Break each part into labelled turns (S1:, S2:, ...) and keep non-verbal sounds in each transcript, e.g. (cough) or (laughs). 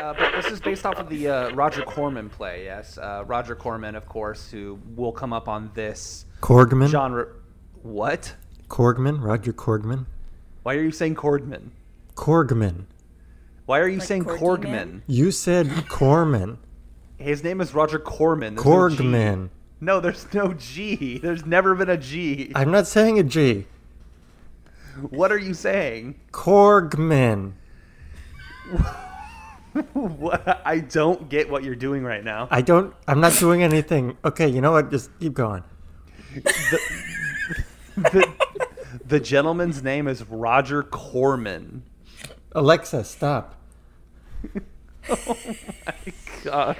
S1: Uh, but this is based off of the uh, Roger Corman play. Yes, uh, Roger Corman, of course, who will come up on this
S2: Korgman.
S1: genre. What?
S2: Korgman. Roger Korgman.
S1: Why are you saying Cordman?
S2: Korgman.
S1: Why are you
S3: Like
S1: saying
S3: Corgi
S1: Corgman?
S3: Man?
S2: You said Corman.
S1: His name is Roger Corman. There's no
S2: Korgman.
S1: No, there's no G. There's never been a G.
S2: I'm not saying a G.
S1: What are you saying?
S2: Korgman. (laughs) (laughs)
S1: What? I don't get what you're doing right now.
S2: I don't. I'm not doing anything. Okay, you know what? Just keep going.
S1: The, (laughs) the gentleman's name is Roger Corman.
S2: Alexa, stop. (laughs)
S1: Oh my god.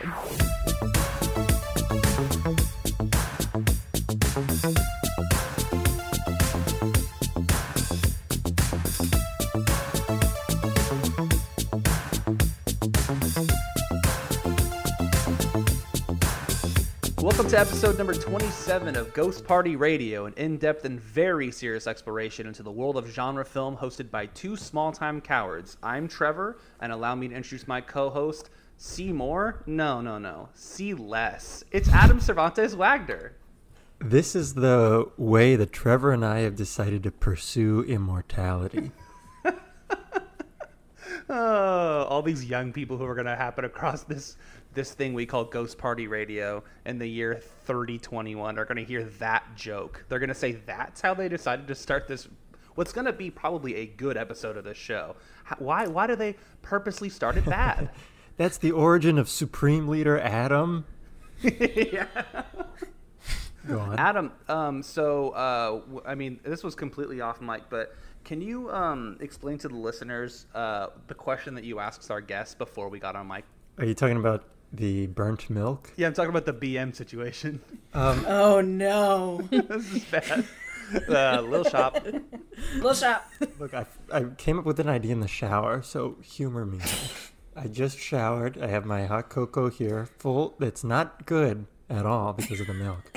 S1: Welcome to episode number 27 of Ghost Party Radio, an in depth and very serious exploration into the world of genre film hosted by two small time cowards. I'm Trevor, and allow me to introduce my co host, See More? No, no, no. See Less. It's Adam Cervantes Wagner.
S2: This is the way that Trevor and I have decided to pursue immortality. (laughs) (laughs)
S1: Oh, all these young people who are going to happen across this this thing we call Ghost Party Radio in the year 3021 are going to hear that joke. They're going to say that's how they decided to start this what's going to be probably a good episode of this show. How, why why do they purposely start it bad? (laughs)
S2: That's the origin of Supreme Leader Adam. (laughs)
S1: yeah.
S2: Go on.
S1: Adam, um, so uh, I mean, this was completely off mic, but can you um, explain to the listeners uh, the question that you asked our guests before we got on mic?
S2: Are you talking about the burnt milk?
S1: Yeah, I'm talking about the BM situation.
S2: Um, (laughs)
S3: Oh no. (laughs)
S1: this is bad. (laughs) Uh, Lil Shop.
S3: Little shop.
S2: look, I, I came up with an idea in the shower, so humor me. I just showered. I have my hot cocoa here, full. It's not good at all because of the milk.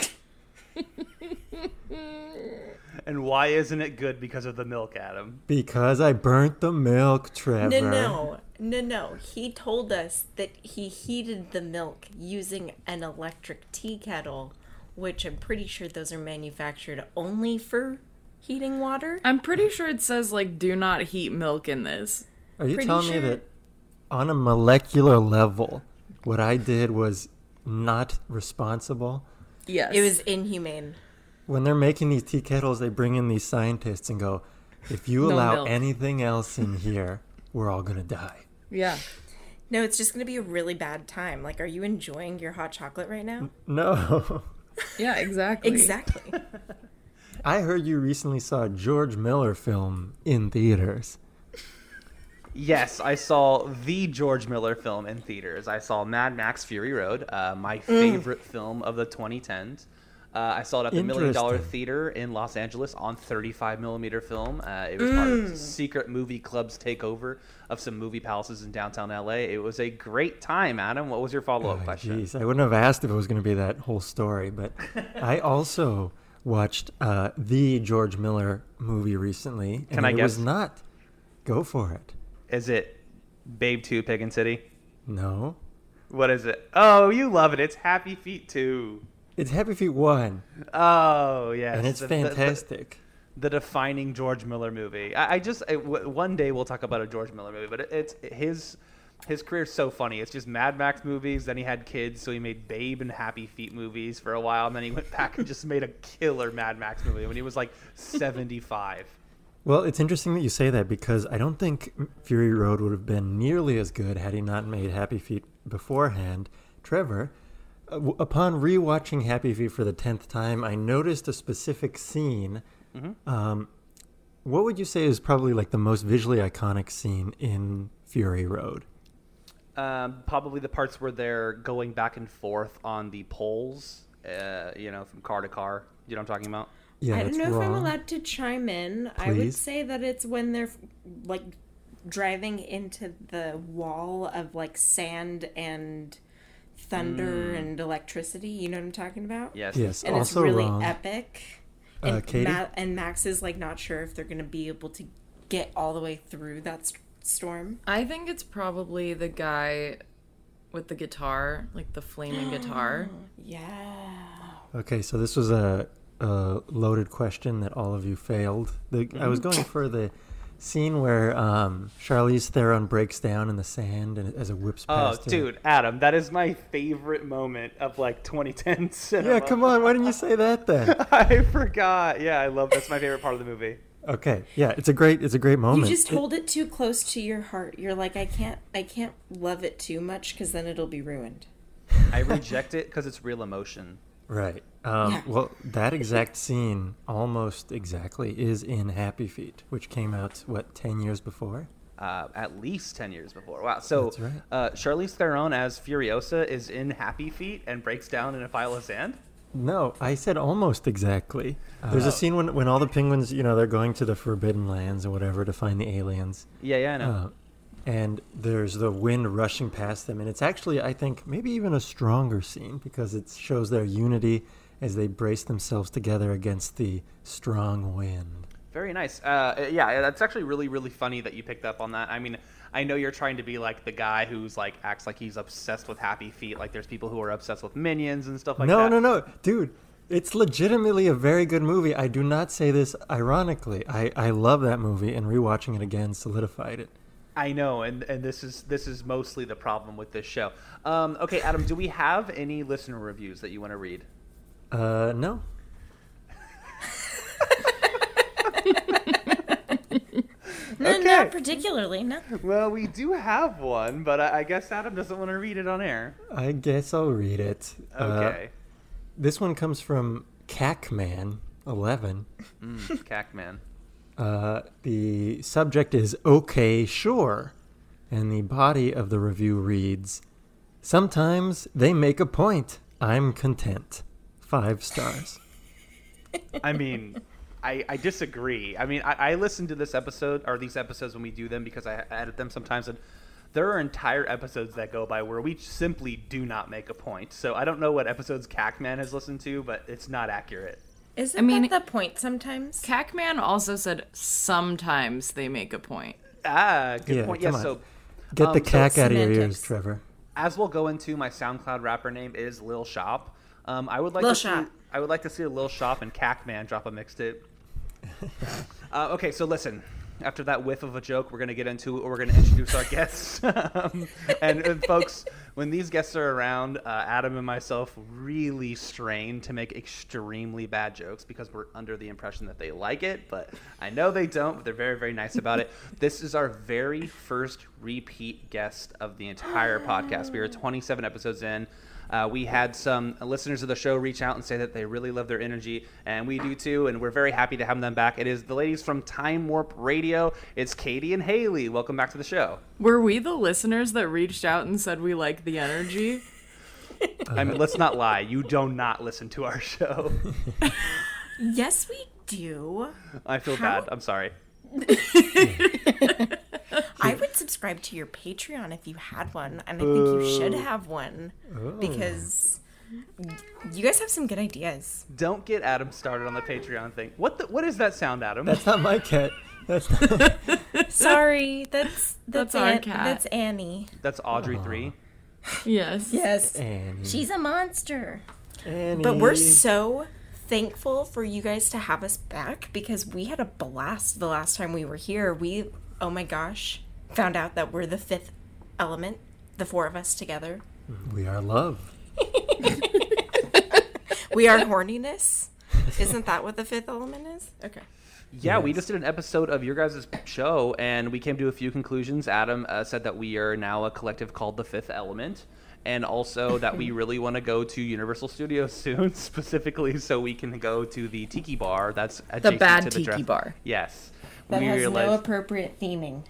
S1: And why isn't it good because of the milk, Adam?
S2: Because I burnt the milk, Trevor.
S3: No, no, no, no. He told us that he heated the milk using an electric tea kettle, which I'm pretty sure those are manufactured only for heating water.
S4: I'm pretty sure it says like do not heat milk in this.
S2: Are you
S3: Pretty
S2: telling me that on a molecular level, what I did was not responsible?
S4: Yes.
S3: It was inhumane.
S2: When they're making these tea kettles, they bring in these scientists and go, if you
S4: No
S2: allow
S4: milk."
S2: anything else in here, we're all going to die.
S4: Yeah.
S3: No, it's just going to be a really bad time. Like, are you enjoying your hot chocolate right now?
S2: No. (laughs)
S4: Yeah, exactly.
S3: Exactly.
S2: I heard you recently saw a George Miller film in theaters.
S1: Yes, I saw the George Miller film in theaters. I saw Mad Max Fury Road, uh, my favorite film of the 2010s. Uh, I saw it at the Million Dollar Theater in Los Angeles on 35 millimeter film. Uh, it was part of
S3: Mm.
S1: Secret Movie Club's takeover of some movie palaces in downtown LA. It was a great time, Adam. What was your follow up
S2: Oh,
S1: question?
S2: Jeez, I wouldn't have asked if it was going to be that whole story, but (laughs) I also watched uh, the George Miller movie recently. And
S1: Can I
S2: it
S1: guess?
S2: was not. Go for it.
S1: Is it Babe 2 Pig and City?
S2: No.
S1: What is it? Oh, you love it. It's Happy Feet 2.
S2: It's Happy Feet 1,
S1: Oh, yes.
S2: and it's
S1: The- the- the-
S2: fantastic.
S1: the defining George Miller movie. I, I just I, w- one day we'll talk about a George Miller movie, but it, it's his his career's so funny. It's just Mad Max movies. Then he had kids, so he made Babe and Happy Feet movies for a while, and then he went back and just made a killer Mad Max movie when he was like seventy five.
S2: Well, it's interesting that you say that because I don't think Fury Road would have been nearly as good had he not made Happy Feet beforehand. Trevor, upon rewatching Happy Feet for the tenth time, I noticed a specific scene. Um, what would you say is probably like the most visually iconic scene in Fury Road?
S1: Um, probably the parts where they're going back and forth on the poles, uh, you know, from car to car. You know what I'm talking about?
S2: Yeah,
S3: I don't
S2: that's
S3: know if I'm allowed to chime in. I would say that it's when they're like driving into the wall of like sand and thunder and electricity. You know what I'm talking about?
S1: Yes.
S2: Yes,
S3: And it's
S2: also
S3: really
S2: wrong.
S3: epic.
S2: Uh,
S3: And,
S2: Katie?
S3: Ma- and Max is like not sure if they're going to be able to get all the way through that s- Storm.
S4: I think it's probably the guy with the guitar, like the flaming (gasps) guitar.
S3: Yeah.
S2: Okay, so this was a, a loaded question that all of you failed. The, I was going for the scene where um, Charlize Theron breaks down in the sand and as it whips
S1: Oh,
S2: past her.
S1: dude, Adam, that is my favorite moment of like 2010 (laughs) cinema.
S2: Yeah, come on. Why didn't you say that then? (laughs)
S1: I forgot. Yeah, I love that's my favorite part of the movie.
S2: Okay, yeah, it's a great, it's a great moment.
S3: You just
S2: It-
S3: hold it too close to your heart. You're like, I can't, I can't love it too much because then it'll be ruined.
S1: I reject it because it's real emotion.
S2: Right. Um,
S3: Yeah.
S2: Well, that (laughs) exact scene, almost exactly, is in Happy Feet, which came out what ten years before.
S1: Uh, at least 10 years before. Wow. So,
S2: That's right.
S1: uh, Charlize Theron as Furiosa is in Happy Feet and breaks down in a pile of sand?
S2: No, I said almost exactly. There's a scene when when all the penguins, you know, they're going to the Forbidden Lands or whatever to find the aliens.
S1: Yeah, yeah, I know.
S2: Uh, and there's the wind rushing past them, and it's actually, I think, maybe even a stronger scene because it shows their unity as they brace themselves together against the strong wind.
S1: Very nice. Uh, yeah, that's actually really, really funny that you picked up on that. I mean, I know you're trying to be like the guy who's like acts like he's obsessed with Happy Feet. Like there's people who are obsessed with Minions and stuff like
S2: no,
S1: that.
S2: no, no, no, dude. It's legitimately a very good movie. I do not say this ironically. I, I love that movie, and rewatching it again solidified it.
S1: I know, and and this is this is mostly the problem with this show. Um, okay, Adam, do we have any listener reviews that you want to read?
S2: Uh, no.
S3: No,
S1: Okay.
S3: not particularly. No.
S1: Well, we do have one, but I, I guess Adam doesn't want to read it on air.
S2: I guess I'll read it. Uh,
S1: Okay,
S2: this one comes from Cacman11.
S1: mm, (laughs) Cack man.
S2: Uh, the subject is okay, sure. And the body of the review reads Sometimes they make a point. I'm content. Five stars. (laughs)
S1: I mean, I, I disagree. I mean, I, I listen to this episode or these episodes when we do them because I edit them sometimes, and there are entire episodes that go by where we simply do not make a point. So I don't know what episodes Cacman has listened to, but it's not accurate.
S3: Isn't
S4: I mean-
S3: that the point sometimes?
S4: Cacman also said sometimes they make a point.
S1: Ah, good
S2: Yeah,
S1: point.
S2: come
S1: Yes.
S2: on.
S1: So
S2: Get
S1: Um,
S2: the
S1: so
S2: cack out of your ears. Trevor.
S1: as we'll go into, my SoundCloud rapper name is Lil Shop. Um, I would like
S3: Lil
S1: to
S3: Shop.
S1: see. I would like to see a Lil Shop and Cacman drop a mixtape. (laughs) uh, okay, so listen. After that whiff of a joke, we're gonna get into. It. We're gonna introduce our guests. (laughs) um, and, and folks, when these guests are around, uh, Adam and myself really strain to make extremely bad jokes because we're under the impression that they like it. But I know they don't. But they're very, very nice about it. (laughs) This is our very first repeat guest of the entire podcast. We are 27 episodes in. Uh, we had some listeners of the show reach out and say that they really love their energy, and we do too. And we're very happy to have them back. It is the ladies from Time Warp Radio. It's Katie and Haley. Welcome back to the show.
S4: Were we the listeners that reached out and said we like the energy? (laughs)
S1: I mean, let's not lie. You do not listen to our show. (laughs)
S3: Yes, we do.
S1: I feel
S3: How?
S1: bad. I'm sorry. (laughs)
S3: I would subscribe to your Patreon if you had one, and I think you should have one oh. because you guys have some good ideas.
S1: Don't get Adam started on the Patreon thing. What the, What is that sound, Adam?
S2: That's not my cat. That's (laughs) not,
S3: Sorry, that's that's,
S4: That's our cat.
S3: That's Annie.
S1: That's Audrey three.
S4: Yes.
S3: Yes,
S2: Annie.
S3: she's a monster.
S2: Annie.
S3: But we're so thankful for you guys to have us back because we had a blast the last time we were here. We, oh my gosh, found out that we're the fifth element, the four of us together.
S2: we are love. (laughs)
S3: We are horniness. Isn't that what the fifth element is? Okay.
S1: Yeah, we just did an episode of your guys' show, and we came to a few conclusions. Adam uh, said that we are now a collective called the Fifth Element, and also that we (laughs) really want to go to Universal Studios (laughs) soon, specifically so we can go to the Tiki Bar. That's adjacent
S4: bad
S1: to the
S4: Tiki
S1: Jurassic-
S4: Bar.
S1: Yes,
S3: That
S1: we
S3: has
S1: realized.
S3: no appropriate theming.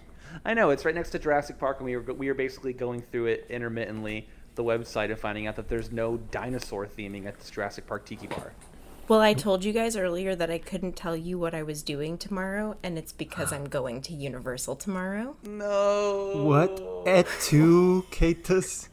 S1: I know it's right next to Jurassic Park, and we were we were basically going through it intermittently, the website, and finding out that there's no dinosaur theming at this Jurassic Park Tiki Bar.
S3: Well, I told you guys earlier that I couldn't tell you what I was doing tomorrow, and it's because I'm going to Universal tomorrow.
S1: No.
S2: What? Et tu, Catus?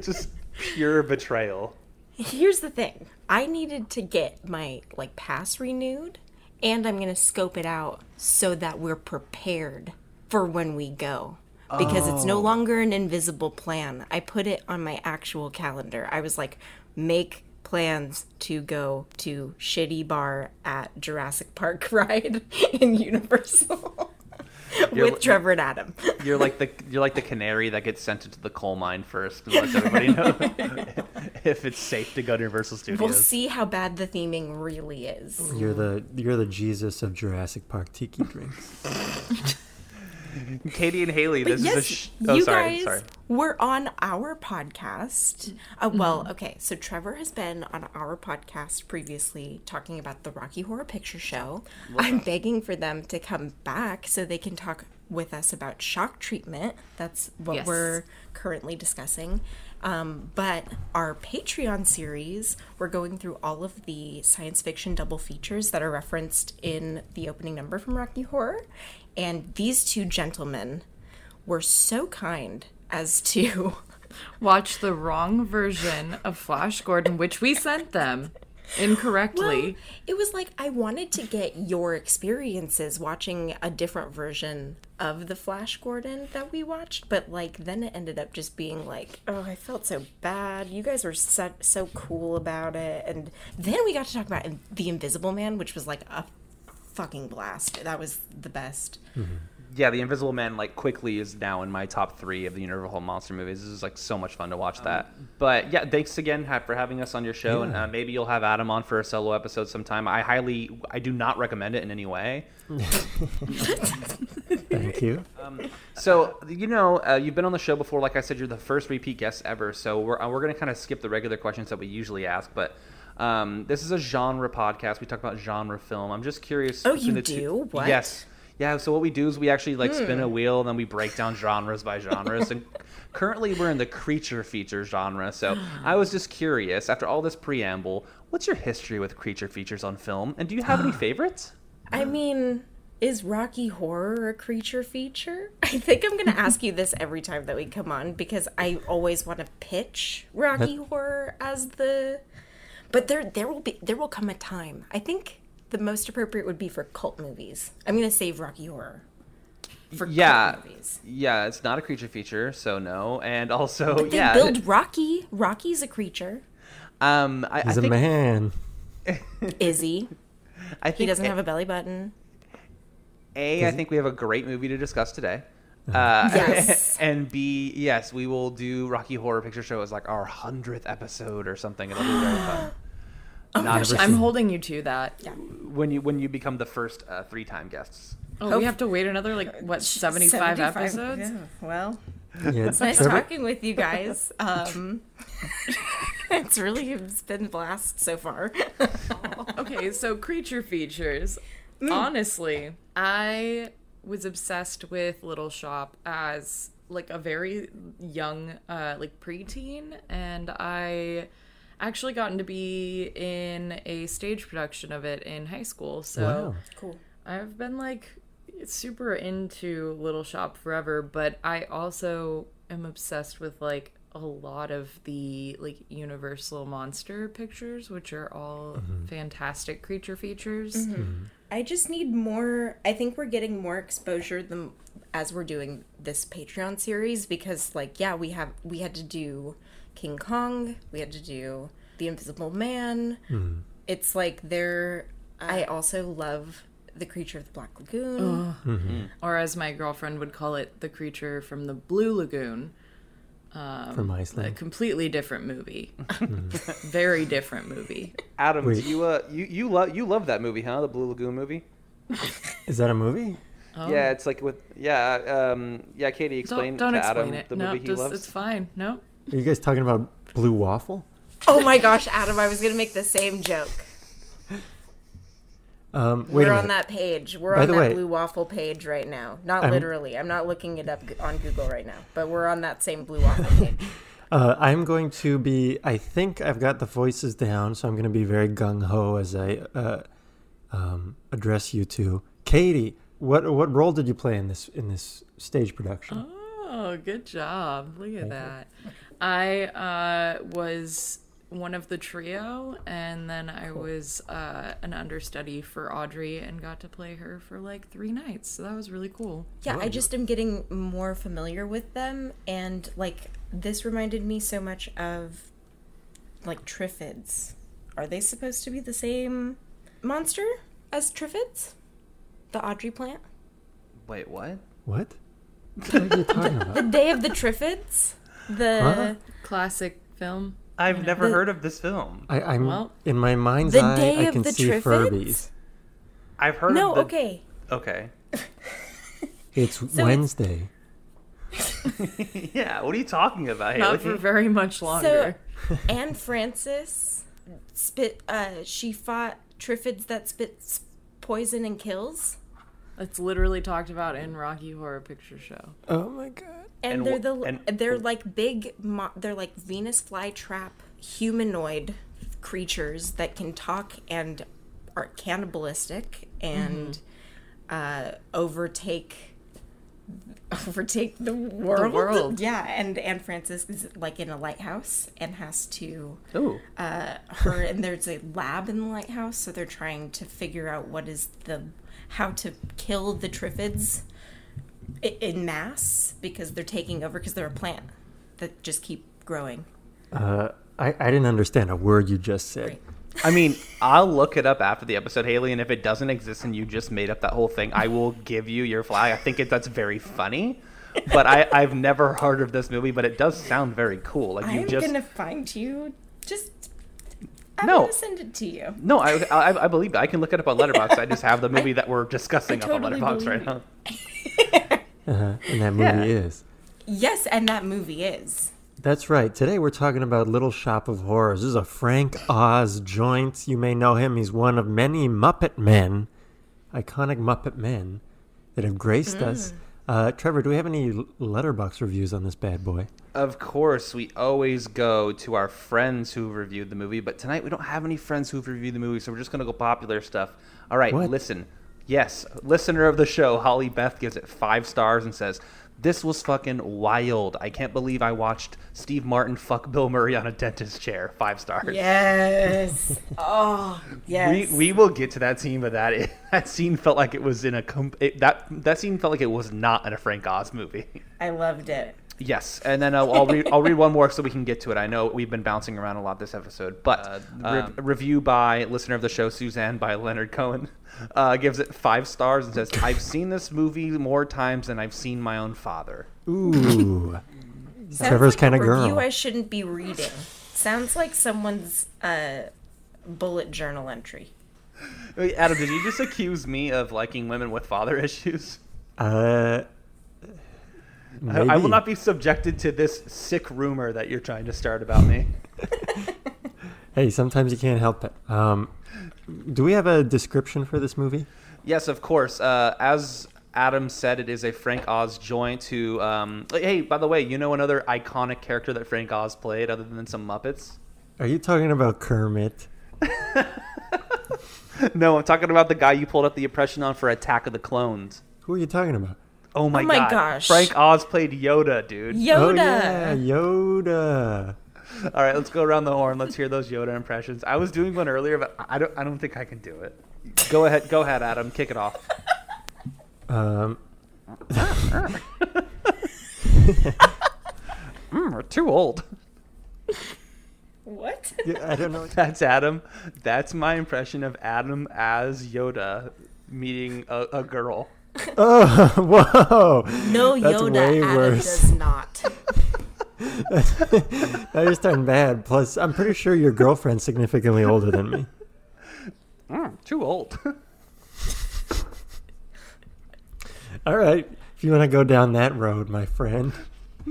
S1: Just pure betrayal.
S3: Here's the thing. I needed to get my like pass renewed and I'm going to scope it out so that we're prepared for when we go because it's
S1: Oh.
S3: no longer an invisible plan. I put it on my actual calendar. I was like, make plans to go to shitty bar at Jurassic Park (laughs) ride in Universal (laughs)
S1: You're-
S3: with Trevor and Adam. (laughs)
S1: You're like the you're like the canary that gets sent into the coal mine first and lets everybody know (laughs) if it's safe to go to Universal Studios.
S3: We'll see how bad the theming really is.
S2: You're the you're the Jesus of Jurassic Park tiki drinks. (laughs)
S1: Katie and Haley,
S3: But
S1: this
S3: yes,
S1: is a sh- oh
S3: you
S1: sorry,
S3: guys
S1: sorry.
S3: were on our podcast. Uh, well, okay, so Trevor has been on our podcast previously talking about the Rocky Horror Picture Show. I'm begging for them to come back so they can talk with us about shock treatment. That's what
S4: Yes.
S3: we're currently discussing. Um, but our Patreon series, we're going through all of the science fiction double features that are referenced in the opening number from Rocky Horror. And these two gentlemen were so kind as to (laughs)
S4: Watch the wrong version of Flash Gordon, which we sent them incorrectly.
S3: it was like I wanted to get your experiences watching a different version of the Flash Gordon that we watched, but like then it ended up just being like, oh, I felt so bad. You guys were so, so cool about it, and then we got to talk about the Invisible Man, which was like a fucking blast. That was the best.
S1: Yeah, The Invisible Man like quickly is now in my top three of the Universal monster movies. This is like so much fun to watch that. But yeah, thanks again for having us on your show, and uh, maybe you'll have Adam on for a solo episode sometime. I highly, I do not recommend it in any way. (laughs)
S2: Thank you.
S1: So you know, uh, you've been on the show before. Like I said, you're the first repeat guest ever. So we're uh, we're gonna kind of skip the regular questions that we usually ask, but. Um, this is a genre podcast. We talk about genre film. I'm just curious.
S3: Oh, you
S1: the two-
S3: do? What?
S1: Yes. Yeah. So what we do is we actually like spin a wheel and then we break down genres by genres. and (laughs) currently we're in the creature feature genre. So I was just curious. After all this preamble, what's your history with creature features on film? And do you have any (gasps) favorites?
S3: I mean, is Rocky Horror a creature feature? (laughs) I think I'm going to ask you this every time that we come on because I always want to pitch Rocky (laughs) Horror as the but there there will be there will come a time. I think the most appropriate would be for cult movies. I'm going to save Rocky Horror for
S1: yeah.
S3: cult movies.
S1: Yeah. It's not a creature feature, so no. And also,
S3: But they
S1: yeah.
S3: build Rocky. Rocky's a creature.
S1: um, I, I
S2: He's a
S1: think
S2: man. (laughs)
S3: Is he?
S1: I think
S3: He doesn't
S1: A-
S3: have a belly button.
S1: A, I think we have a great movie to discuss today. Uh,
S3: Yes. (laughs)
S1: and B, yes, we will do Rocky Horror Picture Show as like our hundredth episode or something. It'll be very (gasps) fun.
S3: Oh
S1: Not
S2: gosh,
S4: I'm holding you to that.
S3: Yeah.
S1: when you when you become the first uh, three time guests.
S4: Oh, we have to wait another like what 75, episodes?
S3: Yeah, well,
S2: Yeah,
S3: It's nice
S2: Trevor-
S3: talking with you guys. Um, (laughs) it's really it's been a blast so far. (laughs)
S4: okay, so creature features. Honestly, I was obsessed with Little Shop as like a very young uh like preteen and I actually gotten to be in a stage production of it in high school. So
S2: Wow.
S3: cool.
S4: I've been like super into Little Shop forever, but I also am obsessed with like a lot of the like Universal monster pictures, which are all mm-hmm. fantastic creature features. Mm-hmm. Mm-hmm.
S3: I just need more. I think we're getting more exposure than as we're doing this Patreon series because, like, yeah, we have we had to do King Kong, we had to do The Invisible Man. Mm-hmm. It's like they're. I also love the creature of the Black Lagoon. Mm-hmm.
S4: Or as my girlfriend would call it, the creature from the Blue Lagoon. Um,
S2: From
S4: a completely different movie. (laughs) Very different movie.
S1: Adam,
S2: Wait.
S1: you uh you you love you love that movie, huh? The Blue Lagoon movie.
S2: Is that a movie?
S1: Yeah, it's like with yeah um yeah. Katie, explain
S4: Don't, don't
S1: to
S4: explain
S1: Adam
S4: it.
S1: the
S4: no,
S1: movie he
S4: just,
S1: loves.
S4: it's fine. No.
S2: Are you guys talking about Blue Waffle?
S3: Oh my gosh, Adam! I was gonna make the same joke.
S2: Um, wait
S3: We're
S2: a
S3: on that page. We're
S2: By
S3: on
S2: the
S3: that
S2: way-
S3: blue waffle page right now. Not
S2: I'm-
S3: literally. I'm not looking it up on Google right now, but we're on that same blue waffle page. (laughs)
S2: Uh, I'm going to be. I think I've got the voices down, so I'm going to be very gung ho as I uh, um, address you two. Katie, what what role did you play in this in this stage production?
S4: Oh, good job. Look at that. I uh, was one of the trio, and then I was uh, an understudy for Audrey and got to play her for like three nights. So that was really cool.
S3: Yeah, I just am getting more familiar with them, and like this reminded me so much of like Triffids. Are they supposed to be the same monster as Triffids? The Audrey plant?
S1: Wait, what?
S2: What? (laughs) What are you talking
S3: The
S2: about?
S3: Day of the Triffids? The
S2: Huh?
S4: Classic film.
S1: I've never
S3: The-
S1: heard of this film.
S2: I, I'm
S4: Well,
S2: in my mind's
S3: The
S2: eye.
S3: Day
S2: I
S3: of
S2: can
S3: the
S2: see
S3: Triffids?
S2: Furbies.
S1: I've heard
S3: No,
S1: of the
S3: okay.
S1: Okay. (laughs)
S2: It's
S3: it's-
S2: Wednesday. (laughs)
S1: yeah, what are you talking about,
S4: Not
S1: Haley?
S4: for very much longer.
S3: So (laughs) Anne Francis spit uh she fought Triffids that spits poison and kills.
S4: It's literally talked about in Rocky Horror Picture Show.
S2: Oh my god.
S3: And,
S1: And
S3: they're the
S1: and-
S3: they're like big mo- they're like Venus flytrap humanoid creatures that can talk and are cannibalistic and uh, overtake (laughs) overtake the world.
S4: world.
S3: Yeah, and Anne Francis is like in a lighthouse and has to
S1: Ooh.
S3: uh, her and there's a lab in the lighthouse, so they're trying to figure out what is the how to kill the triffids in mass because they're taking over because they're a plant that just keep growing.
S2: Uh, I, I didn't understand a word you just said.
S3: Right.
S1: I mean, I'll look it up after the episode, Haley, and if it doesn't exist and you just made up that whole thing, I will give you your flag. I think it, that's very funny, but I, I've never heard of this movie, but it does sound very cool. Like you
S3: I'm
S1: just
S3: gonna find you. Just I'm
S1: No.
S3: gonna send it to you.
S1: no, I, I, I believe it. I can look it up on Letterboxd. I just have the (laughs) movie that we're discussing
S3: I
S1: up on
S3: Letterboxd
S1: right now. (laughs)
S2: Uh-huh. And that movie
S1: Yeah.
S2: is.
S3: Yes, and that movie is.
S2: That's right. Today we're talking about Little Shop of Horrors. This is a Frank Oz joint. You may know him. He's one of many Muppet men, iconic Muppet men that have graced us. Uh, Trevor, do we have any letterboxd reviews on this bad boy?
S1: Of course, we always go to our friends who've reviewed the movie, but tonight we don't have any friends who've reviewed the movie, so we're just going to go popular stuff. All right,
S2: What?
S1: listen. Yes, listener of the show, Holly Beth gives it five stars and says, This was fucking wild. I can't believe I watched Steve Martin fuck Bill Murray on a dentist chair. Five stars.
S3: Yes. (laughs) oh, yes.
S1: We, we will get to that scene, but that it, (laughs) that scene felt like it was in a it, that that scene felt like it was not in a Frank Oz movie.
S3: I loved it.
S1: Yes, and then I'll, I'll read I'll read one more so we can get to it. I know we've been bouncing around a lot this episode, but uh, re- review by listener of the show Suzanne by Leonard Cohen uh, gives it five stars and says, "I've seen this movie more times than I've seen my own father."
S2: Ooh.
S3: Sounds
S2: Trevor's
S3: like
S2: kinda
S3: a review. I shouldn't be reading. Sounds like someone's uh, bullet journal entry.
S1: Wait, Adam, did you just accuse me of liking women with father issues?
S2: Uh,
S1: I, I will not be subjected to this sick rumor that you're trying to start about me. (laughs)
S2: Hey, sometimes you can't help it. Um, do we have a description for this movie?
S1: Yes, of course. Uh, as Adam said, it is a Frank Oz joint. Who, um, hey, by the way, you know another iconic character that Frank Oz played, other than some Muppets?
S2: Are you talking about Kermit? (laughs)
S1: no, I'm talking about the guy you pulled up the impression on for Attack of the Clones.
S2: Who are you talking about?
S1: Oh my,
S3: Oh my
S1: god,
S3: gosh.
S1: Frank Oz played Yoda, dude.
S3: Yoda.
S2: Oh yeah, Yoda.
S1: All right, let's go around the horn. Let's hear those Yoda impressions. I was doing one earlier, but I don't. I don't think I can do it. Go ahead. Go ahead, Adam. Kick it off.
S2: Um, (laughs)
S1: Mm, we're too old.
S3: What?
S2: yeah, I don't know.
S1: That's Adam. That's my impression of Adam as Yoda meeting a, a girl. (laughs)
S2: Oh, (laughs) whoa!
S3: No,
S2: That's
S3: Yoda.
S2: way
S3: Adam
S2: worse.
S3: does not. (laughs)
S2: now you're starting bad. Plus, I'm pretty sure your girlfriend's significantly older than me.
S1: Mm, too old.
S2: All right, if you want to go down that road, my friend.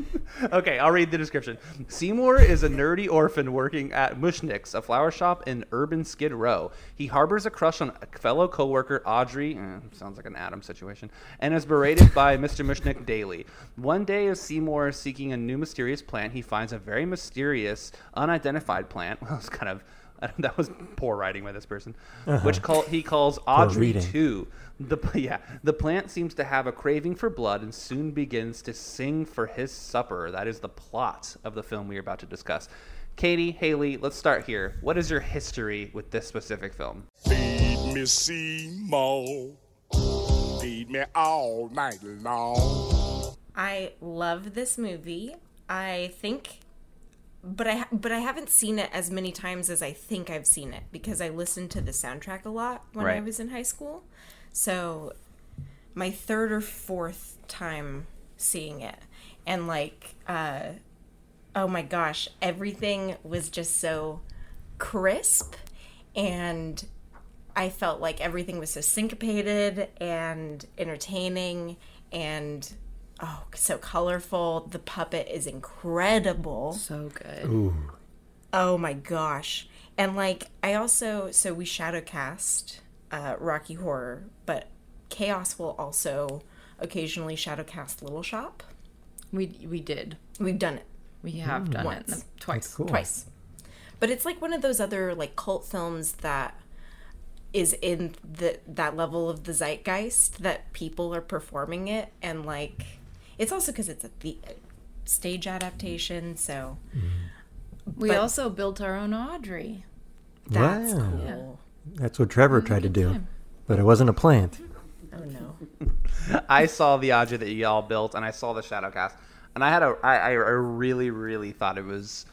S2: (laughs)
S1: okay, I'll read the description. Seymour is a nerdy orphan working at Mushnik's, a flower shop in urban Skid Row. He harbors a crush on a fellow coworker Audrey, eh, sounds like an Adam situation, and is berated by (laughs) Mr. Mushnick daily. One day, as Seymour is seeking a new mysterious plant, he finds a very mysterious, unidentified plant. (laughs) Well, it's kind of (laughs) that was poor writing by this person, uh-huh. which call, he calls Audrey II. The yeah, the plant seems to have a craving for blood and soon begins to sing for his supper. That is the plot of the film we are about to discuss. Katie, Haley, let's start here. What is your history with this specific film?
S5: Feed me Seymour. Feed me all night long.
S3: I love this movie. I think but I but I haven't seen it as many times as I think I've seen it because I listened to the soundtrack a lot when I was in high school. So my third or fourth time seeing it and like uh oh my gosh, everything was just so crisp and I felt like everything was so syncopated and entertaining and oh so colorful. The puppet is incredible.
S4: So good.
S2: Ooh.
S3: Oh my gosh. And like I also so we shadow cast uh Rocky Horror, but Chaos will also occasionally shadow cast Little Shop.
S4: We we did.
S3: We've done it
S4: We have done
S3: Once.
S4: it twice.
S2: Cool.
S3: twice. But it's like one of those other like cult films that is in the that level of the zeitgeist that people are performing it and like it's also because it's a the stage adaptation so
S4: We
S3: But-
S4: also built our own Audrey.
S3: that's
S2: Wow.
S3: cool
S2: That's what Trevor tried to do,
S4: time.
S2: but it wasn't a plant.
S3: oh no (laughs)
S1: I saw the Audrey that y'all built, and I saw the Shadowcast, and I had a, I, I really, really thought it was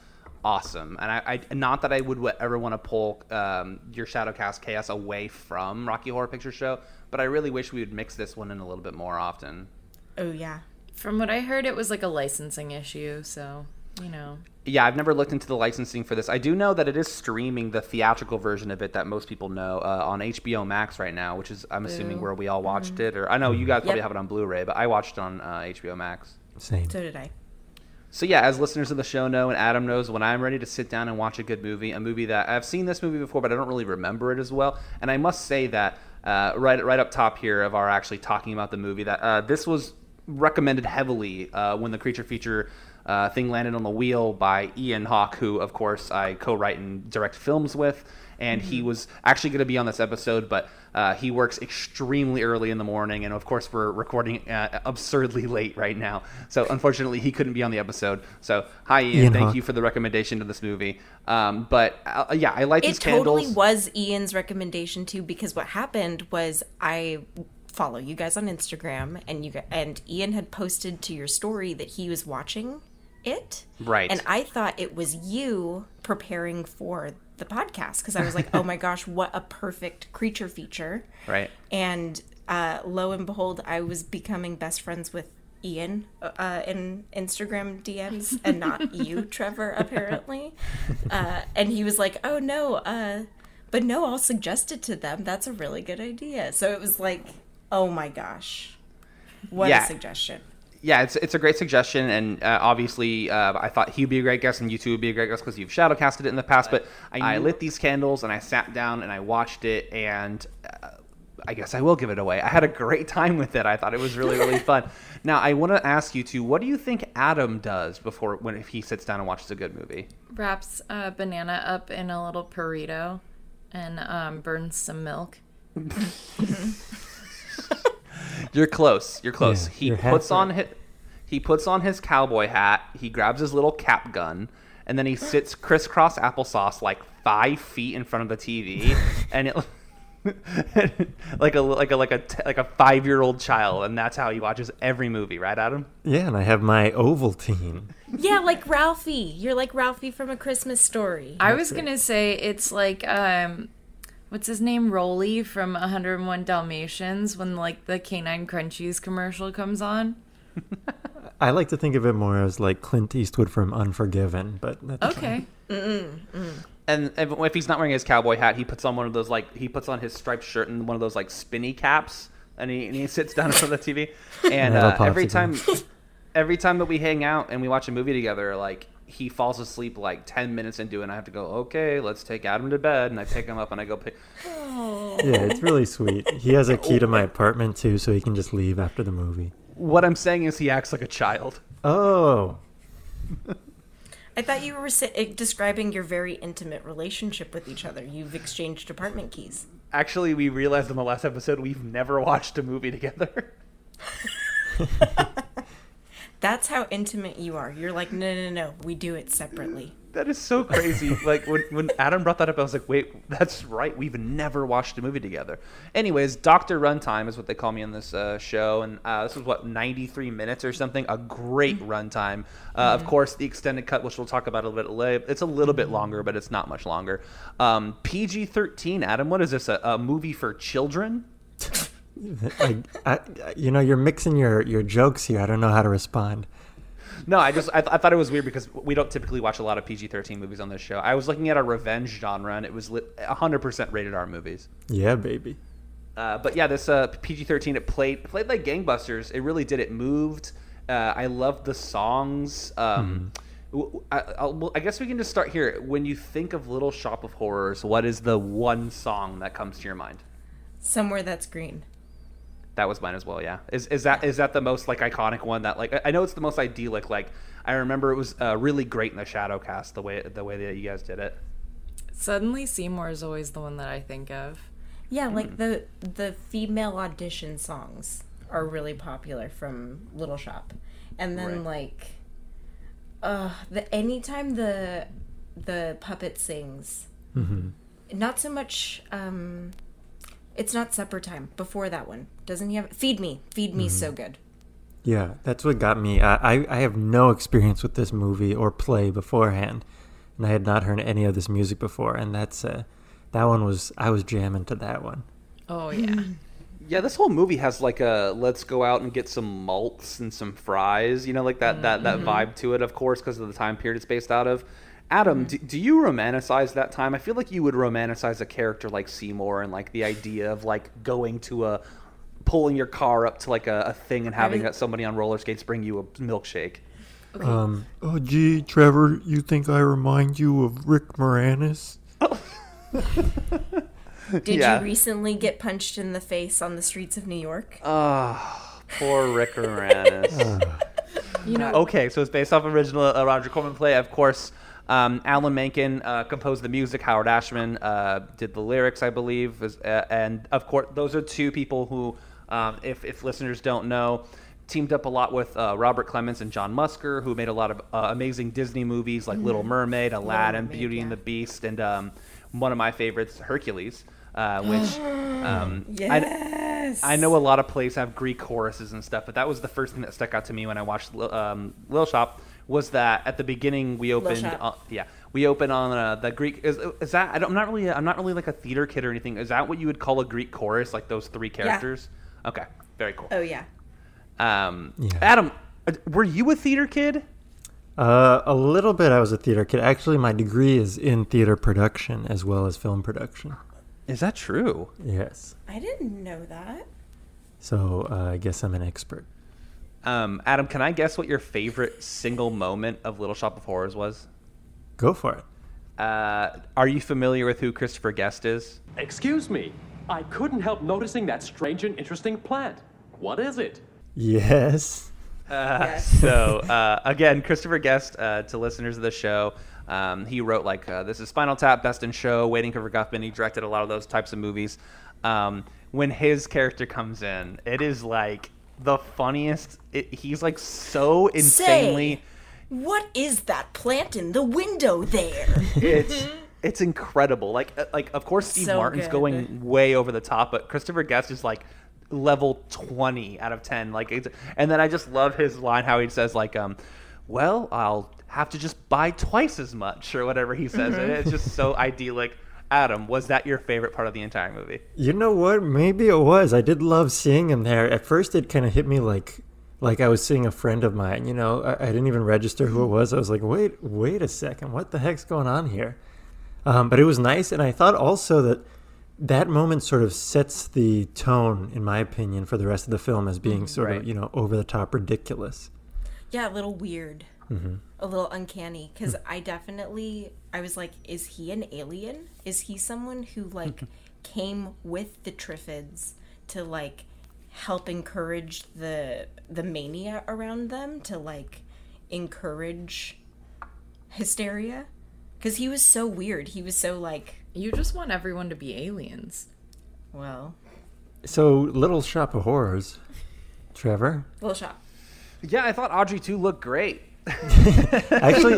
S1: awesome. And I, I not that I would ever want to pull um, your Shadowcast Chaos away from Rocky Horror Picture Show, but I really wish we would mix this one in a little bit more often.
S3: oh yeah
S4: From what I heard, it was like a licensing issue. So you know,
S1: Yeah, I've never looked into the licensing for this. I do know that it is streaming the theatrical version of it that most people know uh, on HBO Max right now, which is I'm assuming where we all watched it. Or I know you guys probably have it on Blu-ray, but I watched it on uh, HBO Max.
S2: Same.
S3: so did i
S1: So yeah, as listeners of the show know, and Adam knows, when I'm ready to sit down and watch a good movie, a movie that I've seen this movie before, but I don't really remember it as well. And I must say that uh, right right up top here of our actually talking about the movie, that uh, this was recommended heavily uh, when the creature feature uh, thing landed on the wheel by Ian Hawke, who of course I co-write and direct films with. And he was actually going to be on this episode, but uh, he works extremely early in the morning, and of course we're recording uh, absurdly late right now. So unfortunately, he couldn't be on the episode. So hi, Ian.
S2: Ian
S1: thank
S2: Hawke.
S1: you for the recommendation to this movie. Um, but uh, yeah, I like
S3: it totally
S1: candles.
S3: was ian's recommendation too because what happened was i follow you guys on instagram and you and ian had posted to your story that he was watching it
S1: Right.
S3: and i thought it was you preparing for the podcast because i was like oh my (laughs) gosh what a perfect creature feature
S1: Right.
S3: and uh, lo and behold, I was becoming best friends with Ian uh, in Instagram DMs (laughs) and not you, Trevor, apparently. (laughs) Uh, and he was like, "Oh no, uh, but no, I'll suggest it to them. That's a really good idea." So it was like, "Oh my gosh, what
S1: Yeah.
S3: a suggestion!"
S1: yeah, it's it's a great suggestion, and uh, obviously, uh, I thought he'd be a great guest, and you two would be a great guest because you've shadowcasted it in the past. But I, lit these candles, and I sat down and I watched it, and uh, I guess I will give it away. I had a great time with it. I thought it was really really (laughs) fun. Now, I want to ask you two, what do you think Adam does before when if he sits down and watches a good movie?
S4: wraps a banana up in a little burrito and um, burns some milk. (laughs) (laughs)
S1: You're close. You're close.
S2: Yeah,
S1: he
S2: you're
S1: puts on his, he puts on his cowboy hat. He grabs his little cap gun, and then he sits crisscross applesauce like five feet in front of the TV, (laughs) and it (laughs) like a like a like a like a five year old child, and that's how he watches every movie, right, Adam?
S2: Yeah, and I have my Ovaltine.
S3: Yeah, like Ralphie. You're like Ralphie from A Christmas Story.
S4: I was gonna say it's like um, what's his name, Rolly from 101 Dalmatians, when like the Canine Crunchies commercial comes on. (laughs)
S2: I like to think of it more as like Clint Eastwood from Unforgiven, but that's
S4: Okay.
S1: And if, if he's not wearing his cowboy hat, he puts on one of those like he puts on his striped shirt and one of those like spinny caps, and he and he sits down in front of the TV. (laughs) And
S2: Metal
S1: uh, every time,
S2: popsicle.
S1: every time that we hang out and we watch a movie together, like he falls asleep like ten minutes into it, and I have to go, okay, let's take Adam to bed, and I pick him up and I go pick. (sighs)
S2: Yeah, it's really sweet. He has a key to my apartment too, so he can just leave after the movie.
S1: What I'm saying is he acts like a child.
S2: Oh, (laughs)
S3: I thought you were si- eh, describing your very intimate relationship with each other. You've exchanged apartment keys.
S1: Actually, we realized in the last episode we've never watched a movie together. (laughs) (laughs)
S3: That's how intimate you are. You're like, no, no, no, we do it separately.
S1: That is so crazy. (laughs) like when, when Adam brought that up, I was like, wait, that's right. We've never watched a movie together. Anyways, Doctor Runtime is what they call me on this uh, show, and uh, this was what 93 minutes or something. A great runtime. Uh, Of course, the extended cut, which we'll talk about a little bit later, it's a little bit longer, but it's not much longer. Um, PG-13. Adam, what is this? A, a movie for children?
S2: I, I, you know, you're mixing your, your jokes here. I don't know how to respond.
S1: No, I just I, th- I thought it was weird because we don't typically watch a lot of PG-13 movies on this show. I was looking at a revenge genre, and it was lit 100% rated R movies.
S2: Yeah, baby.
S1: Uh, but yeah, this uh, PG-13 it played played like gangbusters. It really did. It moved. Uh, I loved the songs. Um, w- I, I'll- well, I guess we can just start here. When you think of Little Shop of Horrors, what is the one song that comes to your mind?
S3: Somewhere that's green.
S1: That was mine as well. Yeah. Is is that is that the most like iconic one that like I- I know it's the most idyllic. Like I remember it was uh, really great in the shadow cast the way the way that you guys did it.
S4: Suddenly, Seymour is always the one that I think of.
S3: Yeah, like the the female audition songs are really popular from Little Shop, and then
S1: Right.
S3: like, uh, the anytime the the puppet sings, not so much. um It's not supper time. Before that one, doesn't he have feed me? Feed me, mm-hmm. so good.
S2: Yeah, that's what got me. I, I, I have no experience with this movie or play beforehand, and I had not heard any of this music before. And that's uh, that one was I was jamming to that one.
S4: Oh yeah. Hmm.
S1: Yeah, this whole movie has like a let's go out and get some malts and some fries, you know, like that that that mm-hmm. vibe to it, of course, because of the time period it's based out of. Adam, do, do you romanticize that time? I feel like you would romanticize a character like Seymour and like the idea of like going to a pulling your car up to like a, a thing and having
S3: mean-
S1: somebody on roller skates bring you a milkshake.
S2: Um, oh, gee, Trevor, you think I remind you of Rick Moranis? (laughs)
S3: Did
S1: Yeah.
S3: you recently get punched in the face on the streets of New York?
S1: Ah, poor Rick Moranis. (laughs)
S4: You know,
S1: Okay, so it's based off original uh, Roger Corman play. Of course, um, Alan Menken uh, composed the music. Howard Ashman uh, did the lyrics, I believe. Uh, and of course, those are two people who, um, if, if listeners don't know, teamed up a lot with uh, Robert Clements and John Musker, who made a lot of uh, amazing Disney movies like Little Mermaid, Aladdin,
S3: Mermaid,
S1: Beauty and the Beast, and um, one of my favorites, Hercules, uh, (gasps) which um, I,
S3: Yes.
S1: I know a lot of plays have Greek choruses and stuff, but that was the first thing that stuck out to me when I watched um, Little Shop. Was that at the beginning we opened?
S3: Shop.
S1: Uh, yeah, we opened on uh, the Greek. Is, is that? I don't, I'm not really. I'm not really like a theater kid or anything. Is that what you would call a Greek chorus? Like those three characters? Okay, very cool.
S3: Oh yeah.
S1: Um,
S2: Yeah.
S1: Adam, uh, were you a theater kid?
S2: Uh, a little bit. I was a theater kid. Actually, my degree is in theater production as well as film production.
S1: Is that true?
S2: Yes.
S3: I didn't know that.
S2: So uh, I guess I'm an expert.
S1: Um, Adam, can I guess what your favorite single moment of Little Shop of Horrors was?
S2: Go for it.
S1: Uh, are you familiar with who Christopher Guest is?
S6: Excuse me. I couldn't help noticing that strange and interesting plant. What is it?
S2: Yes. Yes.
S1: so uh, again, Christopher Guest uh, to listeners of the show. Um, he wrote like uh, this is Spinal Tap, Best in Show, Waiting for Guffman. He directed a lot of those types of movies. Um, when his character comes in, it is like the funniest. It, he's like so insanely.
S3: Say, what is that plant in the window there?
S1: It's (laughs) it's incredible. Like uh, like of course Steve
S3: So
S1: Martin's
S3: good.
S1: going way over the top, but Christopher Guest is like level 20 out of 10 like it's, and then i just love his line how he says like um well i'll have to just buy twice as much or whatever he says and it's just so idyllic adam was that your favorite part of the entire movie
S2: You know what? Maybe it was. I did love seeing him there. At first, it kind of hit me like, like I was seeing a friend of mine. You know, I, I didn't even register who it was. I was like, wait, wait a second, what the heck's going on here? Um, but it was nice, and I thought also that that moment sort of sets the tone, in my opinion, for the rest of the film as being sort
S1: Right.
S2: of you know over the top ridiculous.
S3: yeah, a little weird. A little uncanny because hmm. I definitely I was like, is he an alien? Is he someone who like (laughs) came with the Triffids to like help encourage the the mania around them to like encourage hysteria? Because he was so weird. He was so like,
S4: you just want everyone to be aliens.
S3: well,
S2: So, Little Shop of Horrors, Trevor.
S3: little shop.
S1: Yeah, I thought Audrey II looked great. (laughs)
S2: Actually,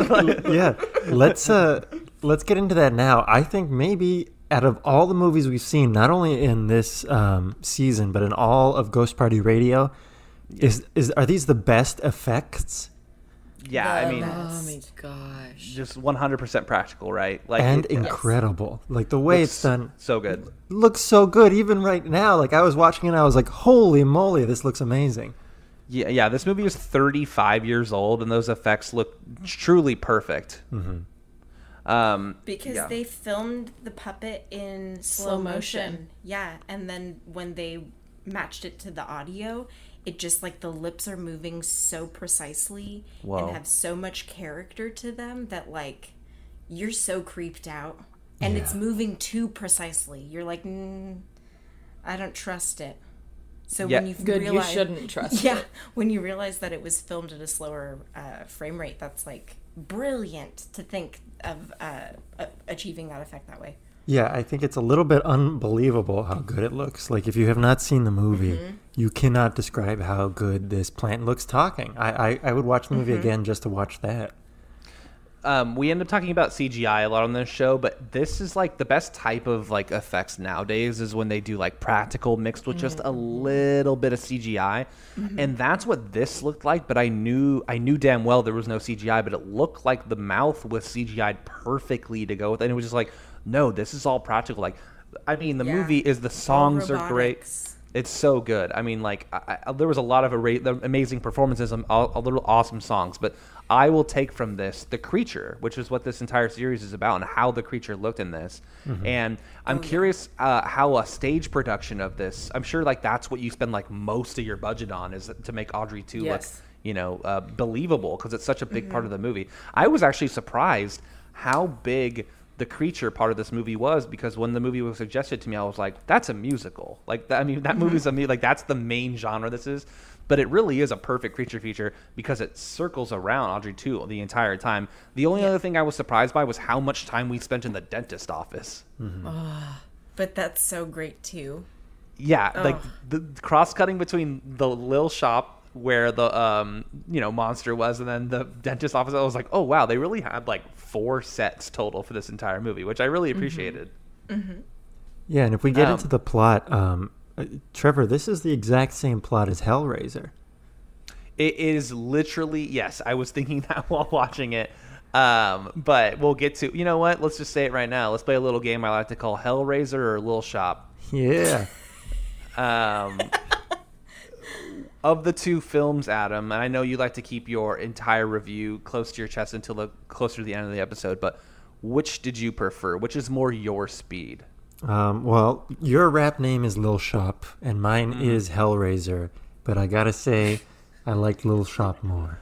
S2: (laughs) yeah. Let's uh let's get into that now. I think maybe out of all the movies we've seen, not only in this um, season but in all of Ghost Party Radio, is is are these the best effects
S1: Yeah, I mean,
S3: best.
S4: Oh my gosh.
S1: just 100% practical, right? Like
S2: and
S1: it-
S2: incredible? Like the way it's done
S1: so good.
S2: looks so good even right now. Like I was watching it, and I was like, "Holy moly, this looks amazing!"
S1: Yeah, yeah. This movie is 35 years old, and those effects look truly perfect. Um,
S3: Because
S1: yeah.
S3: they filmed the puppet in slow,
S4: Slow
S3: motion.
S4: motion.
S3: Yeah, and then when they matched it to the audio, it just like the lips are moving so precisely
S1: Whoa.
S3: and have so much character to them that like you're so creeped out and it's moving too precisely. You're like, mm, I don't trust it. So
S1: Yeah.
S3: when you
S4: Good, you
S3: realize,
S4: shouldn't trust
S3: Yeah,
S4: it.
S3: when you realize that it was filmed at a slower uh, frame rate, that's like brilliant to think of uh, a- achieving that effect that way.
S2: Yeah, I think it's a little bit unbelievable how good it looks. Like if you have not seen the movie, you cannot describe how good this plant looks talking. I I, I would watch the movie again just to watch that.
S1: Um, we end up talking about CGI a lot on this show, but this is like the best type of like effects nowadays is when they do like practical mixed with just a mm-hmm. little bit of CGI, mm-hmm. and that's what this looked like. But I knew I knew damn well there was no CGI, but it looked like the mouth was CGI'd perfectly to go with, it. and it was just like, no, this is all practical. Like, I mean, the
S3: Yeah.
S1: movie is the songs are great. It's so good. I mean, like I, I, there was a lot of amazing performances, and a, a little awesome songs. But I will take from this the creature, which is what this entire series is about, and how the creature looked in this. And I'm curious uh, how a stage production of this. I'm sure like that's what you spend like most of your budget on is to make Audrey II look you know uh, believable because it's such a big part of the movie. I was actually surprised how big the creature part of this movie was because when the movie was suggested to me, I was like, "That's a musical." Like, that, I mean, that movie's a mu- like that's the main genre this is. But it really is a perfect creature feature because it circles around Audrey II the entire time. The only other thing I was surprised by was how much time we spent in the dentist office.
S3: But that's so great too.
S1: Yeah, like the cross cutting between the Lil shop where the um you know monster was and then the dentist office. I was like, oh wow, they really had like four sets total for this entire movie, which I really appreciated.
S2: Yeah, and if we get
S1: Um,
S2: into the plot, um, uh, Trevor, this is the exact same plot as Hellraiser.
S1: It is literally yes. I was thinking (laughs) that while watching it. Um, but we'll get to you know what? Let's just say it right now. Let's play a little game I like to call Hellraiser or Lil Shop.
S2: Yeah. (laughs)
S1: Um, of the two films, Adam, and I know you like to keep your entire review close to your chest until the closer to the end of the episode, but which did you prefer? Which is more your speed?
S2: Um, well, your rap name is Lil Shop, and mine is Hellraiser. But I gotta say, I like Lil Shop more.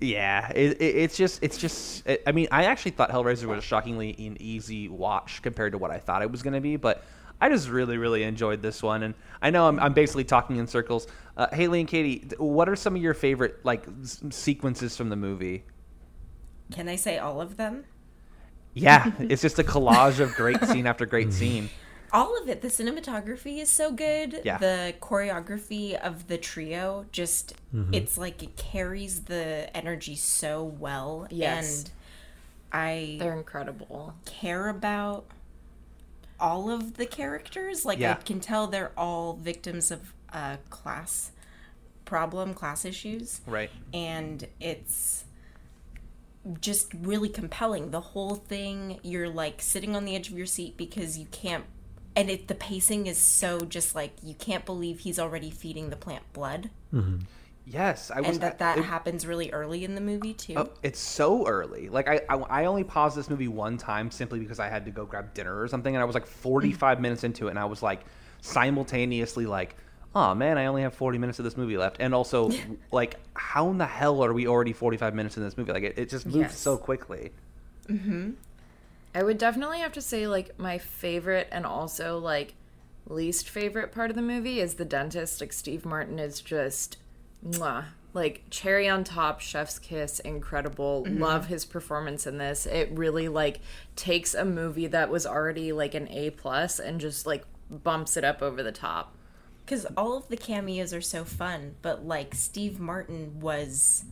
S1: Yeah, it, it, it's just, it's just. It, I mean, I actually thought Hellraiser was shockingly an easy watch compared to what I thought it was going to be, but I just really, really enjoyed this one. And I know I'm, I'm basically talking in circles. Uh, Haley and Katie, what are some of your favorite like s- sequences from the movie?
S3: Can I say all of them?
S1: Yeah, (laughs) it's just a collage of great scene after great scene.
S3: All of it. The cinematography is so good.
S1: Yeah.
S3: The choreography of the trio just mm-hmm. it's like it carries the energy so well.
S4: Yes.
S3: And I
S4: They're incredible.
S3: care about all of the characters. Like
S1: Yeah.
S3: I can tell they're all victims of a class problem, class issues.
S1: Right.
S3: And it's just really compelling. The whole thing, you're like sitting on the edge of your seat because you can't and it the pacing is so just like you can't believe he's already feeding the plant blood. Mm-hmm.
S1: Yes, I was.
S3: And that that
S1: it-
S3: happens really early in the movie too.
S1: Oh, it's so early. Like I, I, I only paused this movie one time simply because I had to go grab dinner or something, and I was like 45 minutes into it, and I was like simultaneously like, oh man, I only have 40 minutes of this movie left, and also like, how in the hell are we already 45 minutes in this movie? Like it, it just moves
S3: Yes.
S1: so quickly. Mm-hmm.
S4: I would definitely have to say like my favorite and also like least favorite part of the movie is the dentist. Like Steve Martin is just mwah, like cherry on top, chef's kiss, incredible. Mm-hmm. Love his performance in this. It really like takes a movie that was already like an A plus and just like bumps it up over the top.
S3: Because all of the cameos are so fun, but like Steve Martin was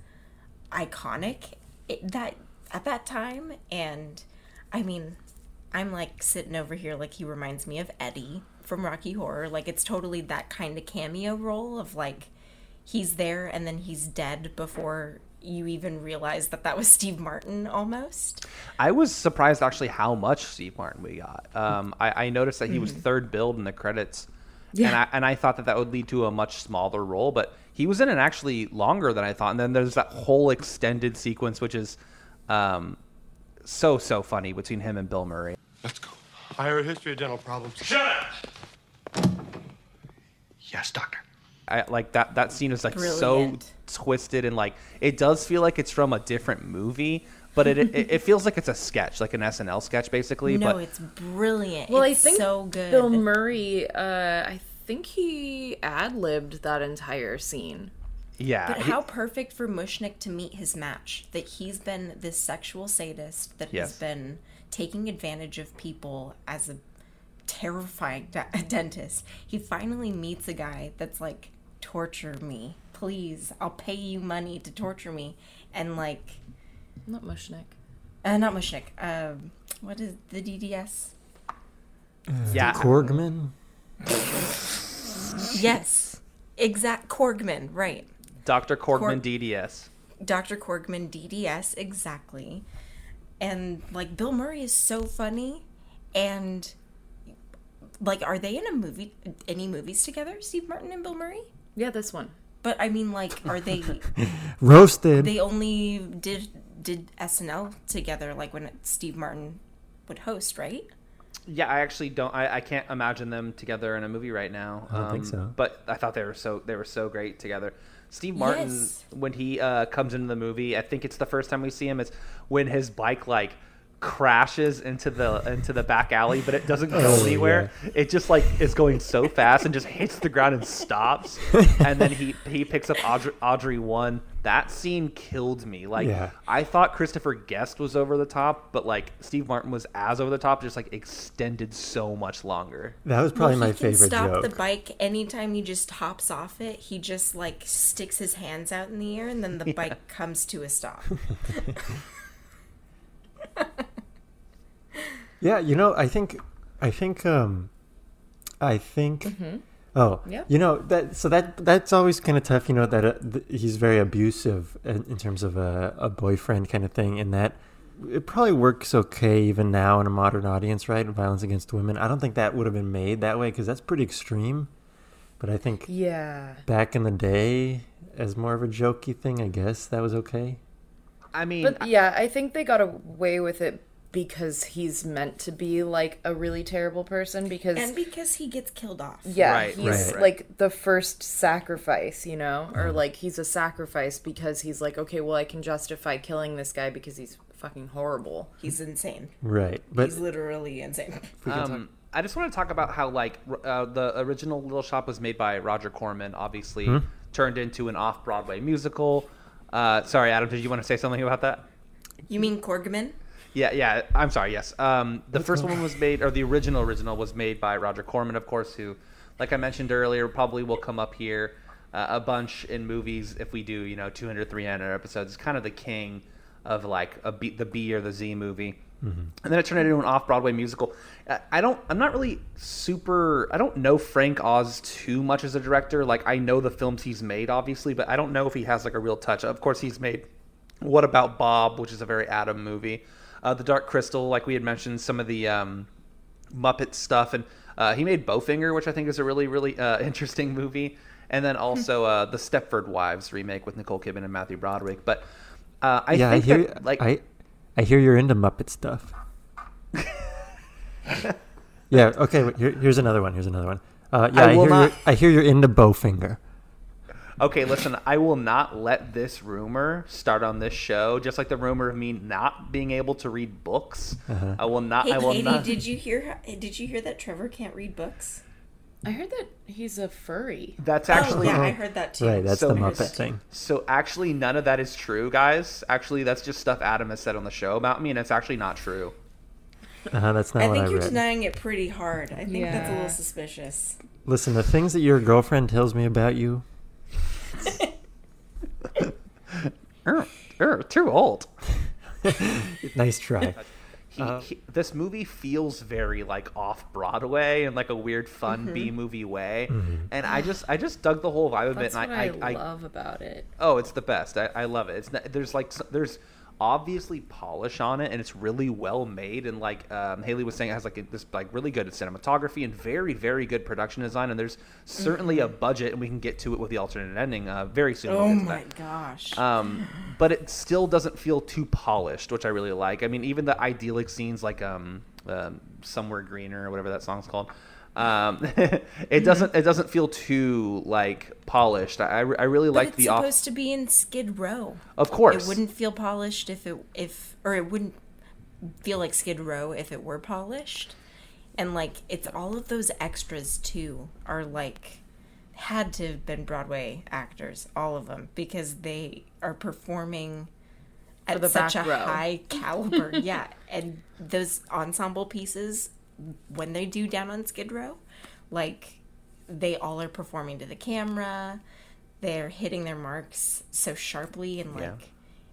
S3: iconic it, that at that time, and I mean, I'm like sitting over here like he reminds me of Eddie from Rocky Horror. Like it's totally that kind of cameo role of like he's there and then he's dead before you even realize that that was Steve Martin almost.
S1: I was surprised actually how much Steve Martin we got. Um, I, I noticed that he was third billed in the credits, and I and I thought that that would lead to a much smaller role, but he was in it actually longer than I thought. And then there's that whole extended sequence, which is um, so so funny between him and Bill Murray.
S7: Let's go. I have a history of dental problems. Shut up! Yes, doctor.
S1: I, like that that scene is like
S3: Brilliant.
S1: so twisted and like it does feel like it's from a different movie, but it it, (laughs) it feels like it's a sketch, like an SNL sketch basically.
S3: No,
S1: but
S3: it's brilliant.
S4: Well,
S3: it's
S4: I think
S3: so good.
S4: Bill Murray, uh, I think he ad libbed that entire scene.
S1: yeah,
S3: But
S1: he-
S3: how perfect for Mushnik to meet his match. That he's been this sexual sadist that
S1: Yes.
S3: has been taking advantage of people as a terrifying de- (laughs) dentist. He finally meets a guy that's like, torture me. Please, I'll pay you money to torture me. And like,
S4: Not Mushnik.
S3: uh, not Mushnik. Um, what is the DDS?
S1: yeah,
S2: Korgman. (laughs)
S3: Yes. Exact Korgman, right.
S1: Dr. Korgman
S3: Cor-
S1: DDS.
S3: Dr. Korgman DDS exactly. And like Bill Murray is so funny and like are they in a movie any movies together? Steve Martin and Bill Murray?
S4: Yeah, this one.
S3: But I mean like are they (laughs)
S2: Roasted.
S3: they only did did SNL together like when Steve Martin would host, right?
S1: Yeah, I actually don't. I, I can't imagine them together in a movie right now.
S2: I don't think
S1: Um,
S2: so.
S1: But I thought they were so they were so great together. Steve Martin,
S3: Yes.
S1: when he uh, comes into the movie, I think it's the first time we see him. It's when his bike like crashes into the into the back alley, but it doesn't go
S2: Oh,
S1: anywhere. It just like is going so fast and just hits the ground and stops. (laughs) and then he he picks up Audrey, Audrey one. That scene killed me. Like
S2: Yeah.
S1: I thought Christopher Guest was over the top, but like Steve Martin was as over the top, just like extended so much longer.
S2: that was probably
S3: Well,
S2: my
S3: he can
S2: favorite
S3: stop
S2: joke.
S3: the bike anytime he just hops off it. He just like sticks his hands out in the air and then the (laughs) bike comes to a stop. (laughs)
S2: Yeah, you know, I think, I think, um, I think. Oh,
S4: Yeah.
S2: You know that. So that that's always kind of tough. You know that uh, th- he's very abusive in, in terms of a, a boyfriend kind of thing, and that it probably works okay even now in a modern audience, right? Violence against women. I don't think that would have been made that way because that's pretty extreme. But I think
S4: Yeah.
S2: back in the day, as more of a jokey thing, I guess that was okay.
S1: I mean,
S4: But yeah, I think they got away with it because he's meant to be like a really terrible person because
S3: and because he gets killed off.
S4: yeah,
S1: Right,
S4: he's
S1: right, right.
S4: like the first sacrifice, you know? Or like he's a sacrifice because he's like, okay, well I can justify killing this guy because he's fucking horrible.
S3: He's insane.
S2: Right, but
S3: He's literally insane. (laughs)
S1: um, I just want to talk about how like uh, the original Little Shop was made by Roger Corman, obviously
S2: Hmm?
S1: turned into an off-Broadway musical. Uh, sorry, Adam, did you want to say something about that?
S3: You mean Korgman?
S1: Yeah, yeah. I'm sorry. Yes. Um, the first one was made, or the original original was made by Roger Corman, of course, who, like I mentioned earlier, probably will come up here uh, a bunch in movies if we do, you know, 200, 300 episodes. It's kind of the king of like a B, the B or the Z movie. And then it turned into an off-Broadway musical. I- I don't. I'm not really super. I don't know Frank Oz too much as a director. Like I know the films he's made, obviously, but I don't know if he has like a real touch. Of course, he's made what About Bob, which is a very Adam movie. Uh, the Dark Crystal, like we had mentioned, some of the um, Muppet stuff, and uh, he made Bowfinger, which I think is a really, really uh, (laughs) interesting movie. And then also (laughs) uh, the Stepford Wives remake with Nicole Kidman and Matthew Broderick. But uh, I
S2: yeah, I
S1: think
S2: hear
S1: that, like
S2: I, I hear you're into Muppet stuff. (laughs) yeah. Okay. Here, here's another one. Here's another one. Uh, yeah,
S1: I
S2: I, hear
S1: not-
S2: you're, I hear you're into Bowfinger.
S1: Okay, listen, I will not let this rumor start on this show. Just like the rumor of me not being able to read books,
S2: Uh-huh.
S1: I will not.
S3: Hey,
S1: I will
S3: Katie,
S1: not.
S3: did you hear? Did you hear that Trevor can't read books?
S4: I heard that he's a furry.
S1: That's actually oh,
S3: yeah, I heard that too.
S2: Right. That's
S1: So
S2: the Muppet thing.
S1: So actually, none of that is true, guys. Actually, that's just stuff Adam has said on the show about me, and it's actually not true.
S2: Uh-huh, that's not
S3: I
S2: what
S3: think
S2: I
S3: you're
S2: read.
S3: denying it pretty hard. I think that's a little suspicious.
S2: Listen, the things that your girlfriend tells me about you,
S1: Er, er, too old. (laughs)
S2: nice try.
S1: He, he- this movie feels very like off Broadway in like a weird fun
S3: Mm-hmm.
S1: B movie way, and I just I just dug the whole vibe of
S4: That's
S1: it.
S4: what
S1: And
S4: I,
S1: I, I,
S4: love about it.
S1: Oh, it's the best. I, I love it. It's not, there's like there's obviously polish on it, and it's really well made. And like um, Haley was saying, it has like a- this like really good cinematography and very very good production design. And there's certainly a budget, and we can get to it with the alternate ending uh, very soon. We'll
S3: Oh my
S1: that.
S3: gosh.
S1: Um, but it still doesn't feel too polished, which I really like. I mean, even the idyllic scenes like um, um somewhere greener or whatever that song's called. Um, (laughs) it doesn't it doesn't feel too like polished. I, I really
S3: but
S1: like
S3: it's
S1: the off.
S3: supposed to be in Skid Row.
S1: Of course.
S3: It wouldn't feel polished if it if or it wouldn't feel like Skid Row if it were polished. And like it's all of those extras too are like had to have been Broadway actors, all of them, because they are performing at such a
S4: row.
S3: high (laughs) caliber. yeah, and those ensemble pieces when they do down on Skid Row, like they all are performing to the camera. They're hitting their marks so sharply and like
S1: Yeah.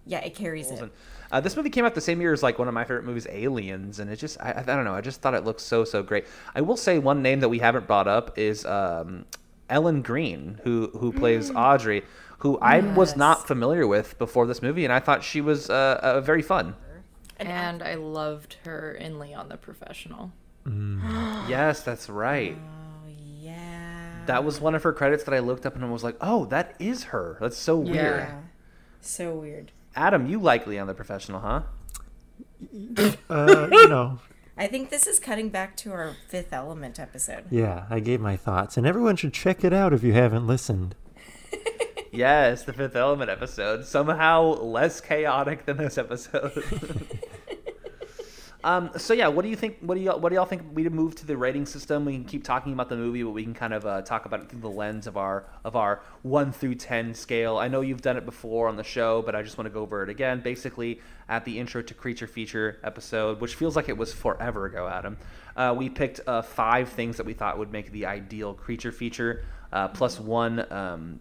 S3: yeah, it carries it.
S1: Uh, this movie came out the same year as like one of my favorite movies, Aliens, and it just I, I don't know. I just thought it looked so so great. I will say one name that we haven't brought up is um, Ellen Greene, who who plays Audrey, who I was not familiar with before this movie, and I thought she was uh, uh, very fun.
S4: And I loved her in Leon the Professional. (gasps)
S1: Yes, that's right.
S3: Yeah.
S1: That was one of her credits that I looked up and I was like, oh, that is her. That's so weird.
S3: Yeah. So weird.
S1: Adam, you like Leon the Professional, huh? (coughs)
S2: Uh, you know, (laughs)
S3: I think this is cutting back to our Fifth Element episode.
S2: yeah, I gave my thoughts, and everyone should check it out if you haven't listened. (laughs)
S1: Yes, the Fifth Element episode. Somehow less chaotic than this episode. (laughs) um, so yeah, what do you think? What do y'all? What do y'all think? We move to the rating system. We can keep talking about the movie, but we can kind of uh, talk about it through the lens of our of our one through ten scale. I know you've done it before on the show, but I just want to go over it again. Basically, at the intro to Creature Feature episode, which feels like it was forever ago, Adam. Uh, we picked uh, five things that we thought would make the ideal creature feature, uh, plus one um,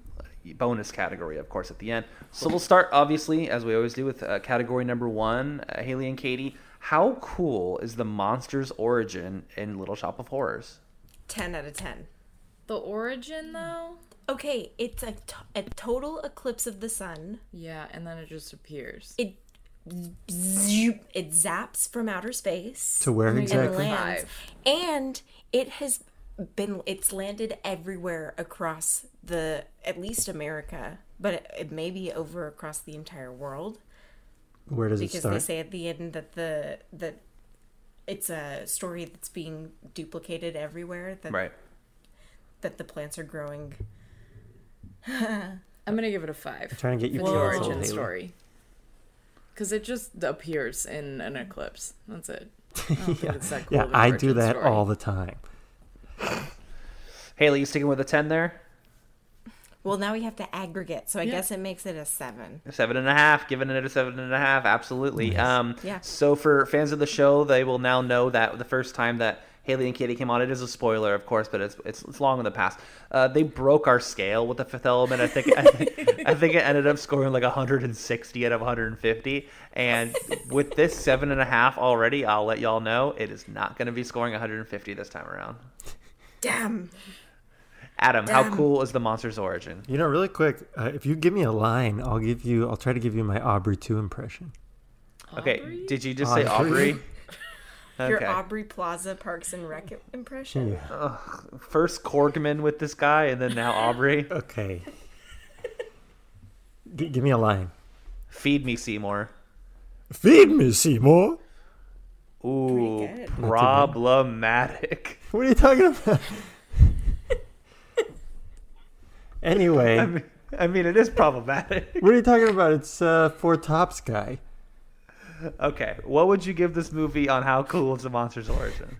S1: bonus category, of course, at the end. So we'll start, obviously, as we always do, with uh, category number one. Uh, Haley and Katie, how cool is the monster's origin in Little Shop of Horrors?
S3: 10 out of 10.
S4: The origin, though?
S3: Okay, it's a, t- a total eclipse of the sun.
S4: Yeah, and then it just appears.
S3: It zoop, it zaps from outer space
S2: To where
S3: and
S2: exactly?
S3: lands. And it has been it's landed everywhere across the at least America, but it, it may be over across the entire world
S2: Where does it
S3: because
S2: start?
S3: they say at the end that the that it's a story that's being duplicated everywhere that
S1: Right.
S3: that the plants are growing (laughs)
S4: I'm gonna give it a five.
S2: I'm trying to get you
S4: for the
S2: canceled,
S4: origin
S2: Haley.
S4: story. Because it just appears in an eclipse. That's it. (laughs) I don't think
S2: yeah,
S4: it's that cool
S2: yeah I do that
S4: story.
S2: all the time.
S1: Haley, you sticking with a 10 there?
S3: Well now we have to aggregate so i guess it makes it a seven
S1: Seven and a half, giving it a seven and a half, absolutely. Um,
S3: Yeah.
S1: So for fans of the show, they will now know that the first time that Haley and Katie came on, it is a spoiler, of course, but it's it's, it's long in the past. Uh, they broke our scale with the Fifth Element. I think I think, I think it ended up scoring like 160 out of 150. And with this seven and a half already, I'll let y'all know it is not going to be scoring 150 this time around.
S3: damn
S1: Adam, how cool is the monster's origin?
S2: You know, really quick, uh, if you give me a line, I'll give you. I'll try to give you my Aubrey two impression.
S1: Okay, did you just say
S2: Aubrey?
S1: Aubrey? (laughs)
S3: your
S1: Okay.
S3: Aubrey Plaza Parks and Rec impression
S2: Yeah.
S1: First Korgman with this guy, and then now Aubrey. (laughs)
S2: Okay. G- give me a line.
S1: Feed me, Seymour.
S2: Feed me, Seymour.
S1: Ooh, problematic.
S2: What are you talking about? Anyway,
S1: I mean, I mean, it is problematic. (laughs)
S2: what are you talking about? It's uh, Four Tops guy.
S1: Okay, what would you give this movie on how cool is the monster's origin?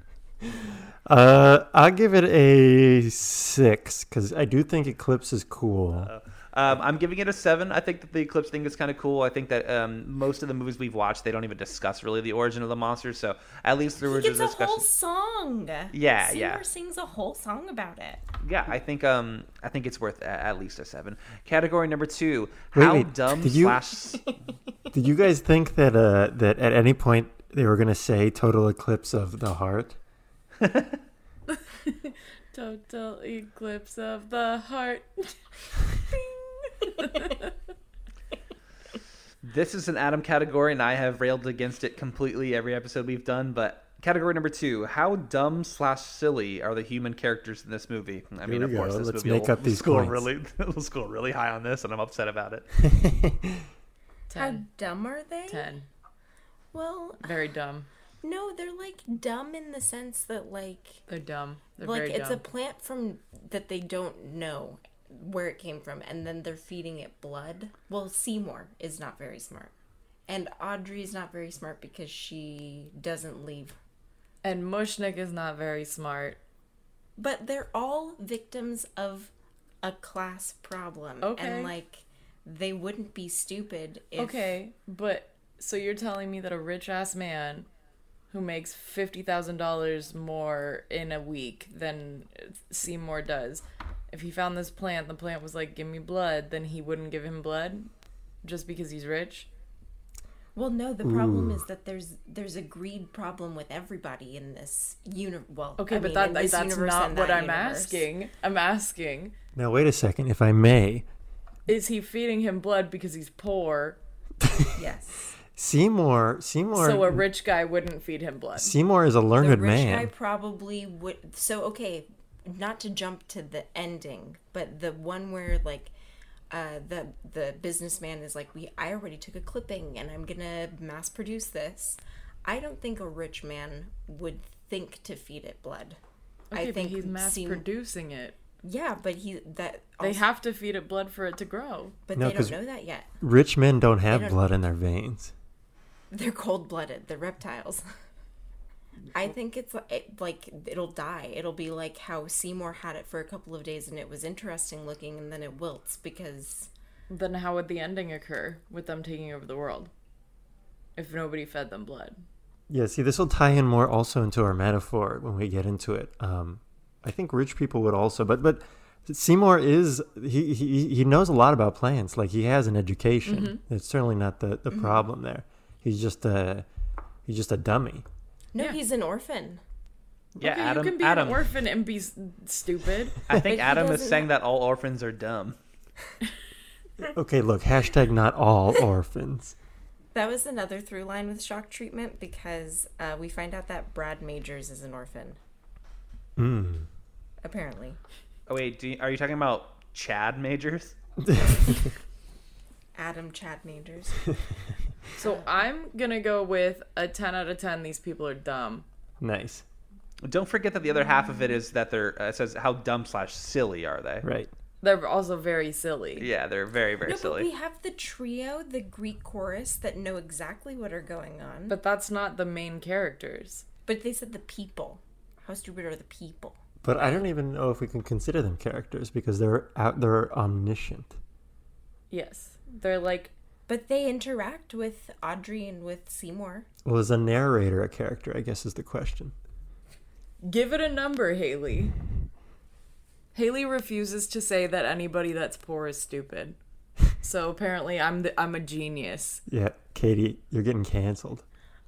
S2: Uh, I'll give it a six because I do think Eclipse is cool.
S1: Uh, Um, I'm giving it a seven. I think that the Eclipse thing is kind of cool. I think that um, most of the movies we've watched, they don't even discuss really the origin of the monsters. So at least there was a
S3: a
S1: discussion.
S3: whole song.
S1: Yeah,
S3: Seymour
S1: yeah.
S3: sings a whole song about it.
S1: Yeah, I think um, I think it's worth at least a seven. Category number two:
S2: Wait,
S1: How
S2: wait,
S1: dumb
S2: did you-
S1: slash. (laughs)
S2: Did you guys think that uh, that at any point they were gonna say "total eclipse of the heart"? (laughs)
S4: Total eclipse of the heart. (laughs)
S1: This is an Adam category, and I have railed against it completely every episode we've done. But category number two: How dumb slash silly are the human characters in this movie? I mean,
S2: we
S1: of course,
S2: go.
S1: this
S2: Let's
S1: movie
S2: make
S1: will
S2: up these
S1: score
S2: points.
S1: really, (laughs) will score really high on this, and I'm upset about it. (laughs)
S3: How
S4: 10.
S3: dumb are they?
S4: 10.
S3: Well,
S4: Very dumb.
S3: no, they're like dumb in the sense that like
S4: They're dumb. They're
S3: like
S4: very
S3: it's
S4: dumb.
S3: a plant from that they don't know where it came from and then they're feeding it blood. Well, Seymour is not very smart. And Audrey is not very smart because she doesn't leave.
S4: And Mushnik is not very smart.
S3: But they're all victims of a class problem.
S4: Okay.
S3: And like they wouldn't be stupid if
S4: Okay, but so you're telling me that a rich ass man who makes fifty thousand dollars more in a week than Seymour does, if he found this plant, the plant was like, "Give me blood," then he wouldn't give him blood, just because he's rich.
S3: Well, no, the problem is that there's there's a greed problem with everybody in this uni. Well,
S4: Okay,
S3: I
S4: but
S3: mean,
S4: that
S3: in
S4: that's not
S3: and
S4: what
S3: that
S4: I'm
S3: universe.
S4: asking. I'm asking,
S2: Now wait a second, if I may.
S4: is he feeding him blood because he's poor, (laughs)
S3: Yes,
S2: Seymour, Seymour,
S4: so a rich guy wouldn't feed him blood?
S2: Seymour is a
S3: the
S2: learned
S3: rich
S2: man.
S3: guy probably would. So okay, not to jump to the ending, but the one where like. Uh, the the businessman is like we I already took a clipping and I'm gonna mass produce this. I don't think a rich man would think to feed it blood.
S4: Okay,
S3: I
S4: but
S3: think
S4: he's mass
S3: Seym-
S4: producing it.
S3: Yeah, but he that
S4: They have to feed it blood for it to grow.
S3: but
S2: No,
S3: they
S2: 'cause-
S3: don't know that yet.
S2: Rich men don't have
S3: don't-
S2: blood in their veins.
S3: They're cold blooded. They're reptiles. (laughs) I think it's li- it, like it'll die. It'll be like how Seymour had it for a couple of days and it was interesting looking, and then it wilts because
S4: Then how would the ending occur with them taking over the world? If nobody fed them blood.
S2: Yeah, see, this will tie in more also into our metaphor when we get into it. Um, I think rich people would also, but but Seymour is he he he knows a lot about plants. Like he has an education.
S3: Mm-hmm.
S2: It's certainly not the the problem there. He's just a he's just a dummy.
S3: No,
S4: Yeah.
S3: he's an orphan.
S1: Yeah,
S4: okay,
S1: Adam.
S4: you can be
S1: Adam.
S4: an orphan and be stupid.
S1: I think Adam is saying that all orphans are dumb. (laughs)
S2: Okay, look, hashtag not all orphans.
S3: That was another through line with shock treatment because uh, we find out that Brad Majors is an orphan.
S2: Mm.
S3: Apparently,
S1: Oh wait, do you, are you talking about Chad Majors? (laughs)
S3: Adam Chad Majors. (laughs)
S4: So I'm gonna go with a 10 out of 10. These people are dumb.
S2: Nice,
S1: Don't forget that the other half of it is that they're uh, it says how dumb slash silly are they?
S2: right?
S4: They're also very silly.
S1: Yeah, they're very very
S3: No,
S1: silly.
S3: but we have the trio, the Greek chorus that know exactly what are going on.
S4: But that's not the main characters.
S3: But they said the people. How stupid are the people?
S2: But I don't even know if we can consider them characters because they're out. They're omniscient.
S4: Yes. They're like,
S3: But they interact with Audrey and with Seymour.
S2: Well, is a narrator a character? I guess is the question.
S4: give it a number, Haley. Haley refuses to say that anybody that's poor is stupid. So apparently I'm the, I'm a genius.
S2: Yeah, Katie, you're getting canceled.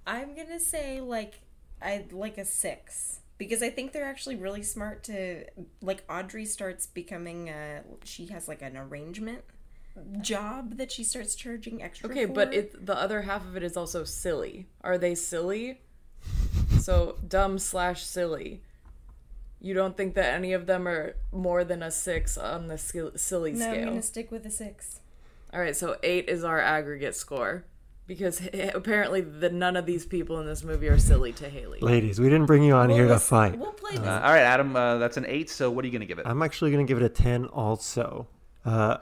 S3: I'm gonna say like I like a six because I think they're actually really smart to like Audrey starts becoming a she has like an arrangement job that she starts charging extra.
S4: Okay, but it the other half of it is also silly. Are they silly? So dumb slash silly. You don't think that any of them are more than a six on the sil- silly
S3: no, I'm gonna stick with a six.
S4: All right, so eight is our aggregate score because h- (laughs) apparently the none of these people in this movie are silly to Haley.
S2: Ladies, we didn't bring you on here to fight.
S3: We'll play this.
S1: Uh, all right, Adam, uh, that's an eight. So what are you gonna give it?
S2: I'm actually going to give it a 10 also. Uh,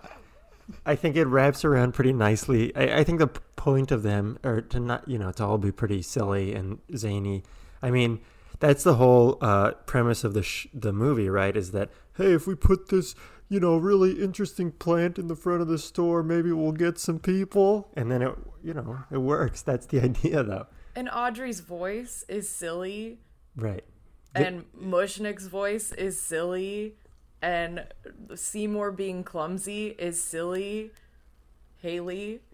S2: I think it wraps around pretty nicely. I, I think the point of them are to not, you know, to all be pretty silly and zany. I mean, that's the whole uh, premise of the sh- the movie, right? Is that hey, if we put this, you know, really interesting plant in the front of the store, maybe we'll get some people. And then it, you know, it works. That's the (laughs) idea, though.
S4: And Audrey's voice is silly,
S2: Right.
S4: and Mushnik's voice is silly, and Seymour being clumsy is silly. Haley. (laughs)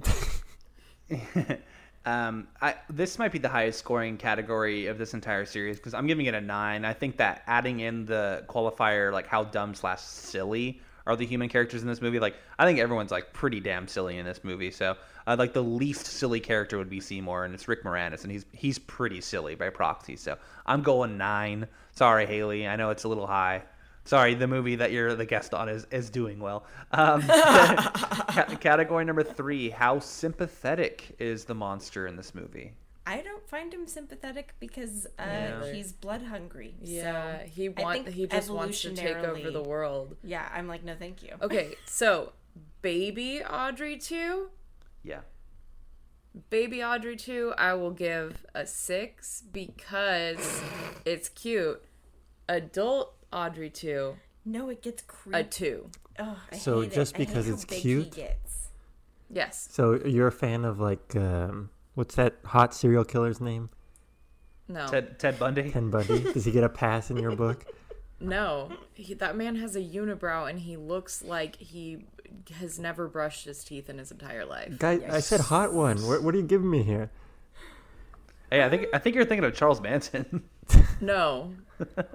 S1: Um, I this might be the highest scoring category of this entire series because I'm giving it a nine. I think that adding in the qualifier like how dumb slash silly are the human characters in this movie. Like I think everyone's like pretty damn silly in this movie. So uh, like the least silly character would be Seymour, and it's Rick Moranis, and he's he's pretty silly by proxy. So I'm going nine. Sorry, Haley. I know it's a little high. Sorry, the movie that you're the guest on is, is doing well. Um, (laughs) (laughs) ca- category number three: How sympathetic is the monster in this movie?
S3: I don't find him sympathetic because uh,
S1: Yeah.
S3: he's blood hungry.
S4: Yeah,
S3: so
S4: he
S3: I
S4: want he just wants to take over the world.
S3: Yeah, I'm like, no, thank you.
S4: Okay, (laughs) so baby Audrey II,
S1: Yeah.
S4: baby Audrey II, I will give a 6 because it's cute. Adult Audrey II,
S3: No, it gets creepy.
S4: a 2.
S3: Ugh, I
S2: So
S3: hate it.
S2: just
S3: I hate
S2: because
S3: how
S2: it's
S3: big
S2: cute?
S3: he gets.
S4: Yes.
S2: So you're a fan of like, um, what's that hot serial killer's name?
S4: No.
S1: Ted Ted Bundy.
S2: Ken Bundy. (laughs) Does he get a pass in your book?
S4: No. He, that man has a unibrow and he looks like he has never brushed his teeth in his entire life.
S2: Guy, I said hot one. What, what are you giving me here?
S1: Hey, I think I think you're thinking of Charles Manson. (laughs)
S4: No.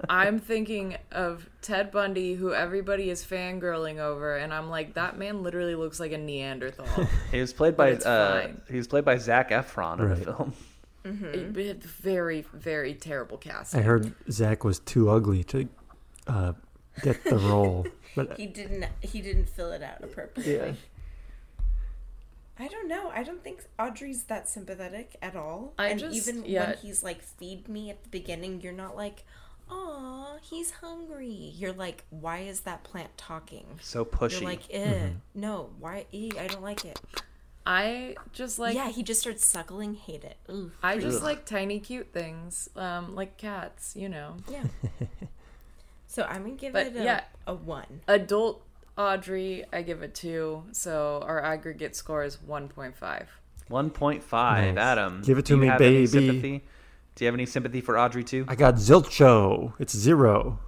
S4: I'm thinking of Ted Bundy, who everybody is fangirling over, and I'm like, that man literally looks like a Neanderthal. (laughs)
S1: he was played by uh,
S4: fine.
S1: he was played by Zac Efron in
S2: Right.
S1: the film.
S4: It- it- very, very terrible casting.
S2: I heard Zac was too ugly to uh, get the role. (laughs) But
S3: He didn't. He didn't fill it out appropriately. I don't know. I don't think Audrey's that sympathetic at all.
S4: I
S3: and
S4: just-
S3: even
S4: yeah.
S3: when he's like, "Feed me" at the beginning, you're not like, "Aw, he's hungry." You're like, "Why is that plant talking?"
S1: So pushy.
S3: You're like, "Eh, no, why? Eh, I don't like it."
S4: I just like,
S3: yeah, he just starts suckling. Hate it. Ooh,
S4: I just like tiny, cute things, um, like cats, you know.
S3: yeah. (laughs) so I'm gonna give
S4: But,
S3: it a,
S4: yeah.
S3: a one.
S4: Adult Audrey, I give it two, so our aggregate score is 1.5.
S1: One point five.
S2: Nice.
S1: Adam,
S2: Give it
S1: do
S2: to
S1: you
S2: me,
S1: have any
S2: baby.
S1: sympathy? Do you have any sympathy for Audrey II?
S2: I got Zilcho. It's zero.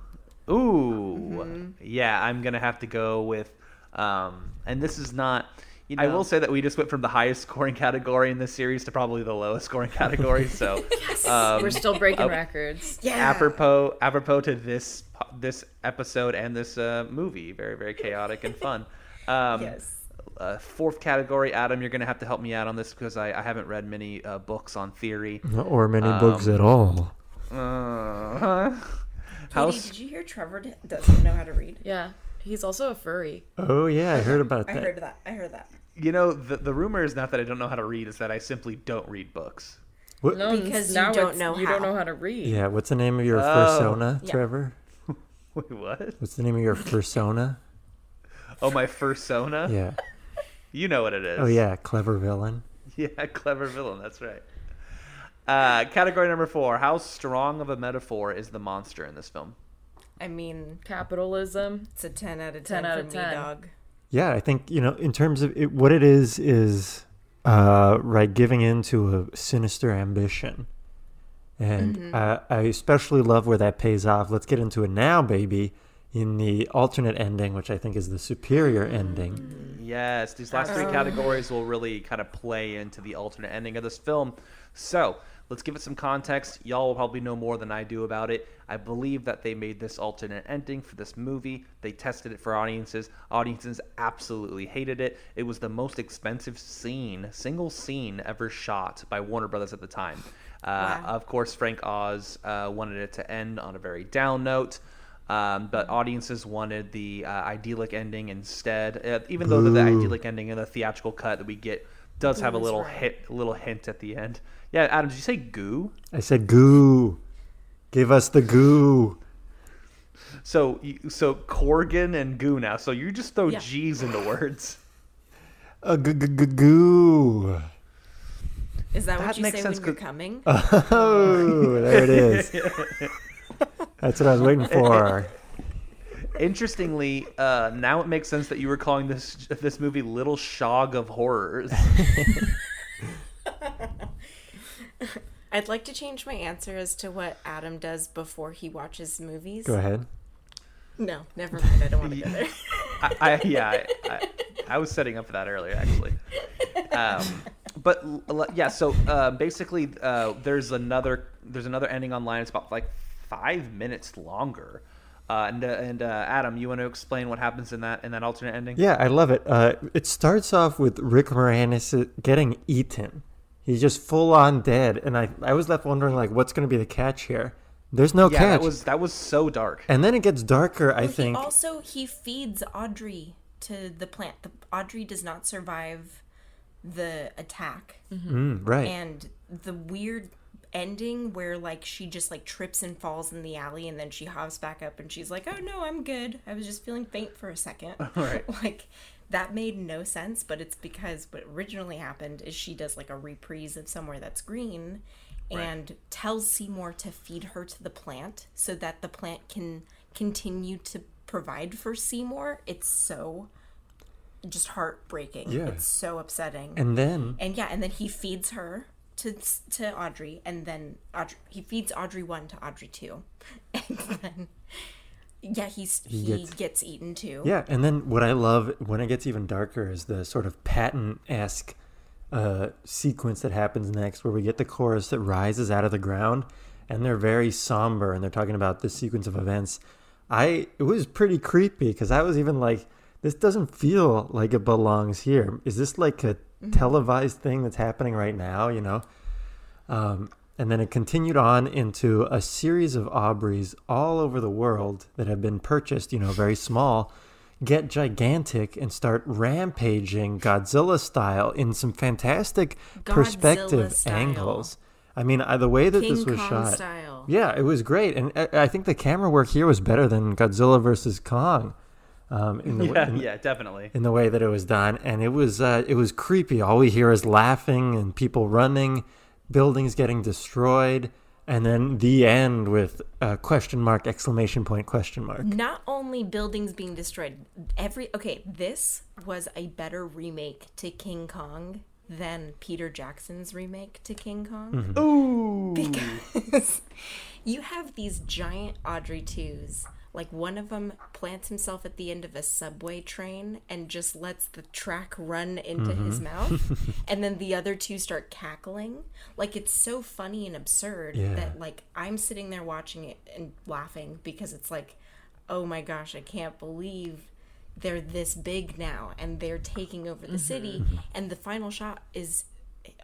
S1: Ooh, yeah. I'm gonna have to go with, um, and this is not.
S4: You
S1: I will say that we just went from the highest scoring category in this series to probably the lowest scoring category. So, (laughs) um,
S4: We're still breaking records.
S3: Yeah.
S1: apropos apropos to this this episode and this uh, movie, very very chaotic and fun. (laughs) Um,
S3: Yes.
S1: Uh, fourth category, Adam, you're gonna have to help me out on this because I, I haven't read many uh, books on theory.
S2: Or many books at all.
S1: Uh,
S3: Katie, did you hear Trevor doesn't know how to read?
S4: Yeah, he's also a furry.
S2: Oh, yeah. I heard about
S3: I
S2: that.
S3: I heard that. I heard that.
S1: You know, the, the rumor is not that I don't know how to read, it's that I simply don't read books.
S2: What,
S4: No,
S3: Because you
S4: now
S3: don't know
S4: You
S3: how.
S4: don't know how to read.
S2: Yeah, what's the name of your
S1: Oh.
S2: persona,
S3: Yeah.
S2: Trevor? (laughs)
S1: Wait, what?
S2: What's the name of your persona?
S1: Oh, my fursona?
S2: Yeah.
S1: You know what it is.
S2: Oh, yeah. Clever villain. (laughs)
S1: Yeah, clever villain, that's right. Uh, category number four How strong of a metaphor is the monster in this film?
S3: I mean,
S4: Capitalism.
S3: it's a 10 out of
S4: 10
S3: 10,
S4: out
S3: for
S4: of
S3: me,
S4: 10.
S3: dog.
S2: Yeah, I think, you know, in terms of it, what it is, is, uh, right, giving in to a sinister ambition. And uh, I especially love where that pays off. Let's get into it now, baby, in the alternate ending, which I think is the superior ending.
S1: Yes, these last three categories will really kind of play into the alternate ending of this film. So let's give it some context. Y'all will probably know more than I do about it. I believe that they made this alternate ending for this movie. They tested it for audiences. Audiences absolutely hated it. It was the most expensive scene, single scene ever shot by Warner Brothers at the time. Uh,
S3: Wow.
S1: Of course, Frank Oz uh, wanted it to end on a very down note. Um, but audiences wanted the uh, idyllic ending instead. Uh, even though the, the idyllic ending in the theatrical cut that we get does have a little
S3: right.
S1: hit, little hint at the end. Yeah, Adam, did you say goo?
S2: I said, goo. Give us the goo.
S1: So, so Corgan and goo now. So you just throw
S3: Yeah.
S1: G's into words.
S2: A g g g goo.
S3: Is that,
S1: That
S3: what you
S1: makes
S3: say
S1: sense
S3: when you're
S1: 'cause-
S3: coming? (laughs)
S2: Oh, there it is. That's what I was waiting for. (laughs)
S1: Interestingly, uh, now it makes sense that you were calling this this movie "Little Shog of Horrors." (laughs) (laughs)
S3: I'd like to change my answer as to what Adam does before he watches movies.
S2: Go ahead.
S3: No, never mind. I don't want to go there. (laughs)
S1: I, I yeah, I, I, I was setting up for that earlier actually. Um, but l- l- yeah, so uh, basically, uh, there's another there's another ending online. It's about like five minutes longer. Uh, and uh, and uh, Adam, you want to explain what happens in that in that alternate ending?
S2: Yeah, I love it. Uh, it starts off with Rick Moranis getting eaten. He's just full on dead, and I I was left wondering like, what's going to be the catch here? There's no
S1: yeah,
S2: catch.
S1: that was that was so dark.
S2: and then it gets darker. I think.
S3: He also he feeds Audrey to the plant. The, Audrey does not survive the attack,
S2: Mm, right.
S3: and the weird ending where like she just like trips and falls in the alley, and then she hops back up, and she's like, "Oh no, I'm good. I was just feeling faint for a second. (laughs)
S1: Right. (laughs)
S3: like that made no sense, but it's because what originally happened is she does like a reprise of somewhere that's green. And tells Seymour to feed her to the plant so that the plant can continue to provide for Seymour. It's so just heartbreaking.
S2: Yeah.
S3: It's so upsetting.
S2: and then
S3: And yeah, and then he feeds her to to Audrey, and then Audrey, he feeds Audrey one to Audrey II, (laughs) and then yeah, he's he,
S2: gets-
S3: gets, eaten too.
S2: Yeah, and then what I love when it gets even darker is the sort of Patton esque uh, sequence that happens next, where we get the chorus that rises out of the ground, and they're very somber, and they're talking about this sequence of events. I it was pretty creepy because I was even like, this doesn't feel like it belongs here. Is this like a televised thing that's happening right now? You know. Um, and then it continued on into a series of Aubreys all over the world that have been purchased, you know, very small, get gigantic and start rampaging Godzilla style in some fantastic perspective
S3: style.
S2: angles. I mean, I, the way that
S3: King
S2: this was
S3: Kong
S2: shot.
S3: style.
S2: Yeah, it was great. And I, I think the camera work here was better than Godzilla versus Kong. Um, in the, (laughs)
S1: Yeah,
S2: in,
S1: yeah, definitely.
S2: in the way that it was done, and it was uh, it was creepy. All we hear is laughing and people running, buildings getting destroyed, and then the end with uh, question mark exclamation point question mark.
S3: Not only buildings being destroyed, every okay, this was a better remake to King Kong than Peter Jackson's remake to King Kong.
S1: Ooh.
S3: Because (laughs) you have these giant Audrey IIs. Like one of them plants himself at the end of a subway train and just lets the track run into his mouth. (laughs) and then the other two start cackling. Like it's so funny and absurd
S2: Yeah.
S3: that like I'm sitting there watching it and laughing because it's like, oh my gosh, I can't believe they're this big now and they're taking over the city. And the final shot is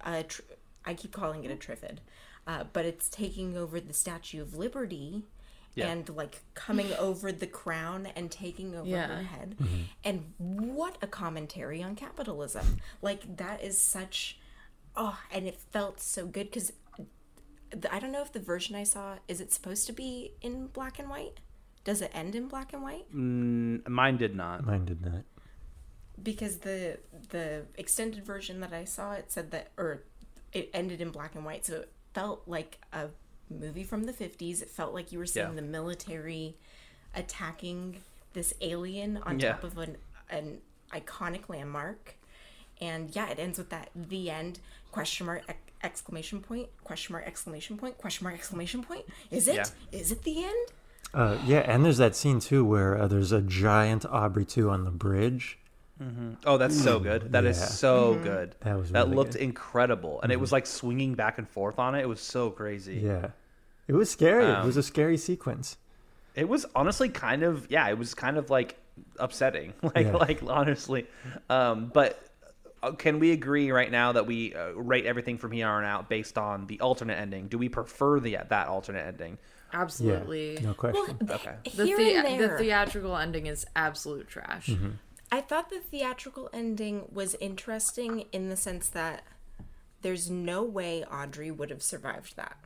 S3: a tr- I keep calling it a triffid, uh, but it's taking over the Statue of Liberty.
S1: Yeah.
S3: And like coming over the crown and taking over
S4: Yeah.
S3: her head. And what a commentary on capitalism. Like, that is such. Oh, and it felt so good because I don't know if the version I saw is it supposed to be in black and white? Does it end in black and white?
S1: Mm, mine did not.
S2: Mine did not.
S3: because the the extended version that I saw it said that or it ended in black and white so it felt like a movie from the 50s it felt like you were seeing
S1: Yeah.
S3: the military attacking this alien on
S1: Yeah.
S3: top of an an iconic landmark and yeah it ends with that the end question mark ex- exclamation point question mark exclamation point question mark exclamation point is it? Is
S1: Yeah.
S3: it the end
S2: Uh, yeah, and there's that scene too where uh, there's a giant Aubrey two on the bridge.
S1: Oh, that's so good. That is
S2: yeah.
S1: so
S3: Mm-hmm.
S1: good.
S2: That was
S1: that looked
S2: good.
S1: incredible, and it was like swinging back and forth on it. It was so crazy.
S2: Yeah, it was scary. it
S1: Um,
S2: was a scary sequence.
S1: It was honestly kind of yeah. It was kind of like upsetting. (laughs) Like
S2: Yeah.
S1: like honestly, um, but. uh, Can we agree right now that we uh, rate everything from here on out based on the alternate ending? Do we prefer the that alternate ending?
S4: Absolutely.
S2: Yeah, no question.
S1: Okay.
S4: The,
S3: here
S4: thea-
S3: and
S4: the theatrical ending is absolute trash.
S3: I thought the theatrical ending was interesting in the sense that there's no way Audrey would have survived that.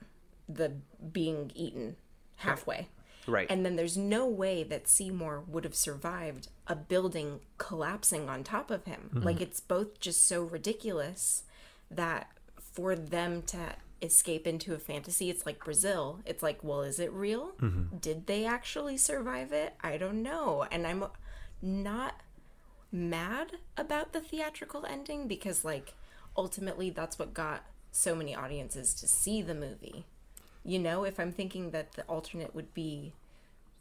S3: The being eaten halfway.
S1: Right.
S3: And then there's no way that Seymour would have survived a building collapsing on top of him. Mm-hmm. Like it's both just so ridiculous that for them to escape into a fantasy. It's like Brazil. It's like, well, is it real? Mm-hmm. Did they actually survive it? I don't know. And I'm not mad about the theatrical ending because, like, ultimately that's what got so many audiences to see the movie. You know, if I'm thinking that the alternate would be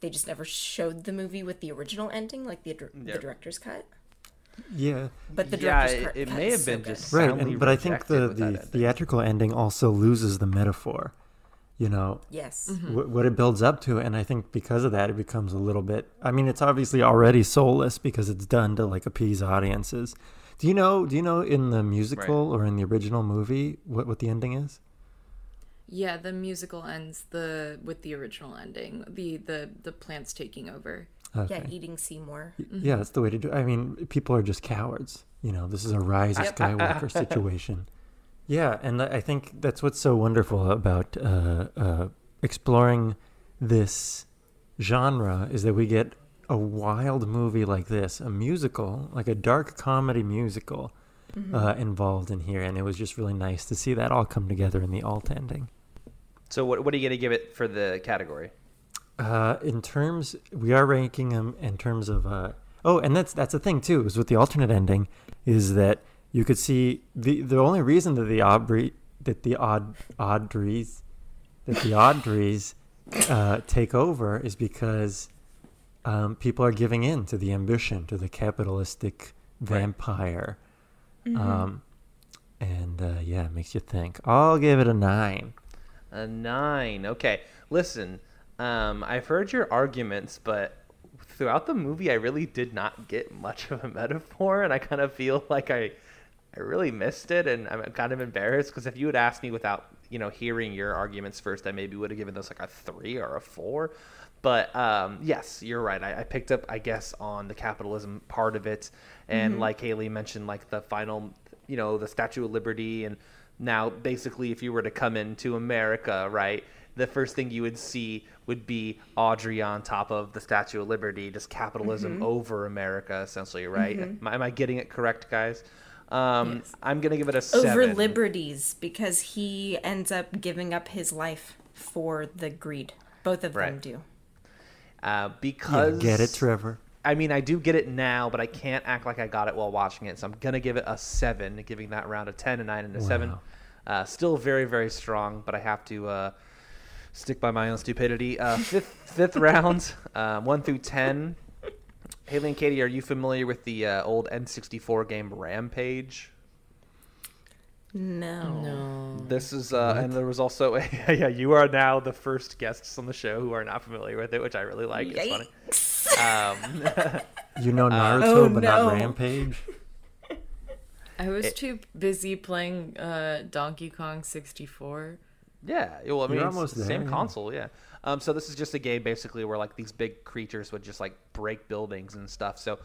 S3: they just never showed the movie with the original ending, like the, dir- the director's cut.
S2: Yeah.
S3: But the
S1: yeah,
S3: director's
S1: it,
S3: cut,
S1: it
S3: cut
S1: may have been
S3: good.
S1: just
S2: Right, and, but I think the, the
S1: ending.
S2: theatrical ending also loses the metaphor. You know,
S3: Yes. Mm-hmm.
S2: wh- what it builds up to, and I think because of that, it becomes a little bit. I mean, it's obviously already soulless because it's done to like appease audiences. Do you know? Do you know in the musical or in the original movie what what the ending is?
S4: Yeah, the musical ends the with the original ending. The the the plants taking over.
S3: Yeah, eating Seymour. Mm-hmm.
S2: Yeah, that's the way to do. it. I mean, people are just cowards. You know, this is a rise of (laughs) Skywalker situation. Yeah, and I I think that's what's so wonderful about uh, uh, exploring this genre is that we get a wild movie like this, a musical, like a dark comedy musical, uh, involved in here, and it was just really nice to see that all come together in the alt ending.
S1: So what what are you gonna give it for the category?
S2: Uh, in terms, we are ranking them in terms of. Uh, oh, and that's that's the thing too. Is with the alternate ending, is that you could see the the only reason that the Aubrey that the odd Audreys that the Audreys uh, take over is because um, people are giving in to the ambition to the capitalistic vampire. Um, and uh, yeah, it makes you think. I'll give it a nine.
S1: A nine. Okay. Listen, um, I've heard your arguments, but throughout the movie, I really did not get much of a metaphor, and I kind of feel like I, I really missed it, and I'm kind of embarrassed because if you had asked me without, you know, hearing your arguments first, I maybe would have given this like a three or a four. But um, yes, you're right. I, I picked up, I guess, on the capitalism part of it, and mm-hmm. like Haley mentioned, like the final, you know, the Statue of Liberty, and now basically, if you were to come into America, right, the first thing you would see would be Audrey on top of the Statue of Liberty, just capitalism mm-hmm. over America, essentially, right? Mm-hmm. Am, am I getting it correct, guys? Um, I'm gonna give it a seven.
S3: Over liberties because he ends up giving up his life for the greed. Both of them do.
S1: uh,
S2: Yeah,
S1: because
S2: get it, Trevor?
S1: I mean, I do get it now, but I can't act like I got it while watching it. So I'm gonna give it a seven, giving that round a ten, a nine, and a seven. Uh, still very, very strong, but I have to uh, stick by my own stupidity. Uh, fifth, (laughs) fifth round, um, one through ten. Haley and Katie, are you familiar with the uh, old N64 game Rampage?
S3: No.
S4: No.
S1: This is, uh, and there was also, (laughs) a, yeah, you are now the first guests on the show who are not familiar with it, which I really like. It's funny. Um, (laughs)
S2: You know (laughs) Naruto,
S3: Oh,
S2: but
S3: no.
S2: not Rampage.
S4: I was too busy playing uh, Donkey Kong 64.
S1: Yeah, well, I mean,
S2: You're
S1: it's
S2: almost
S1: the same
S2: yeah.
S1: console, yeah. Um, so this is just a game basically where like these big creatures would just like break buildings and stuff. So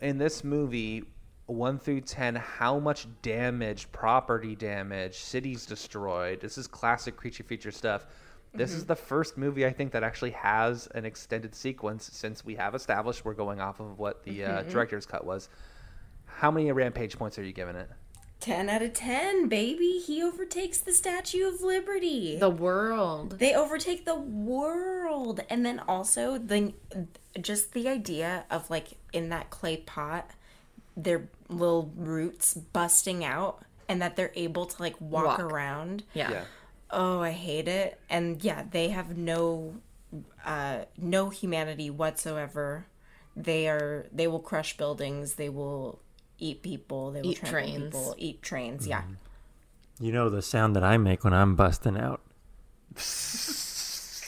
S1: in this movie, one through ten, how much damage, property damage, cities destroyed. This is classic creature feature stuff. This is the first movie I think that actually has an extended sequence since we have established we're going off of what the uh, director's cut was. How many rampage points are you giving it?
S3: 10 out of 10, baby. He overtakes the Statue of Liberty.
S4: The world.
S3: they overtake the world. And then also the just the idea of like in that clay pot their little roots busting out and that they're able to like walk,
S4: Walk.
S3: around.
S4: Yeah.
S3: Oh, I hate it. And yeah, they have no uh no humanity whatsoever. They are they will crush buildings, they will eat people, they will
S4: Eat
S3: trample
S4: trains.
S3: people, eat trains, yeah. Mm-hmm.
S2: You know the sound that I make when I'm busting out. (laughs)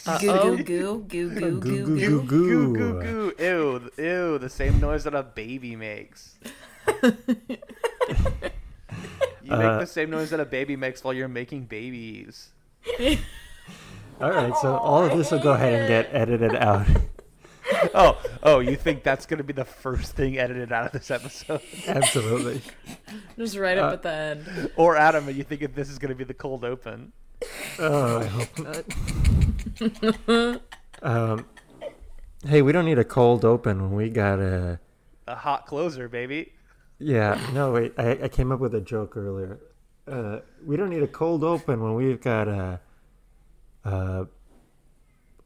S3: Goo goo goo goo goo goo goo.
S2: goo
S1: Goo goo goo. Ew, ew, the same noise that a baby makes. (laughs) you make the uh, same noise that a baby makes while you're making babies.
S2: All right, so all of this will go ahead and get edited out. (laughs) (laughs)
S1: Oh, oh, you think that's gonna be the first thing edited out of this episode?
S2: Absolutely. (laughs)
S4: Just right up at the end.
S1: Or Adam, are you thinking this is gonna be the cold open?
S2: Oh, I (laughs) hope not. um, hey, we don't need a cold open when we got a.
S1: A hot closer, baby.
S2: Yeah, no, wait. I, I came up with a joke earlier. uh, we don't need a cold open when we've got a, a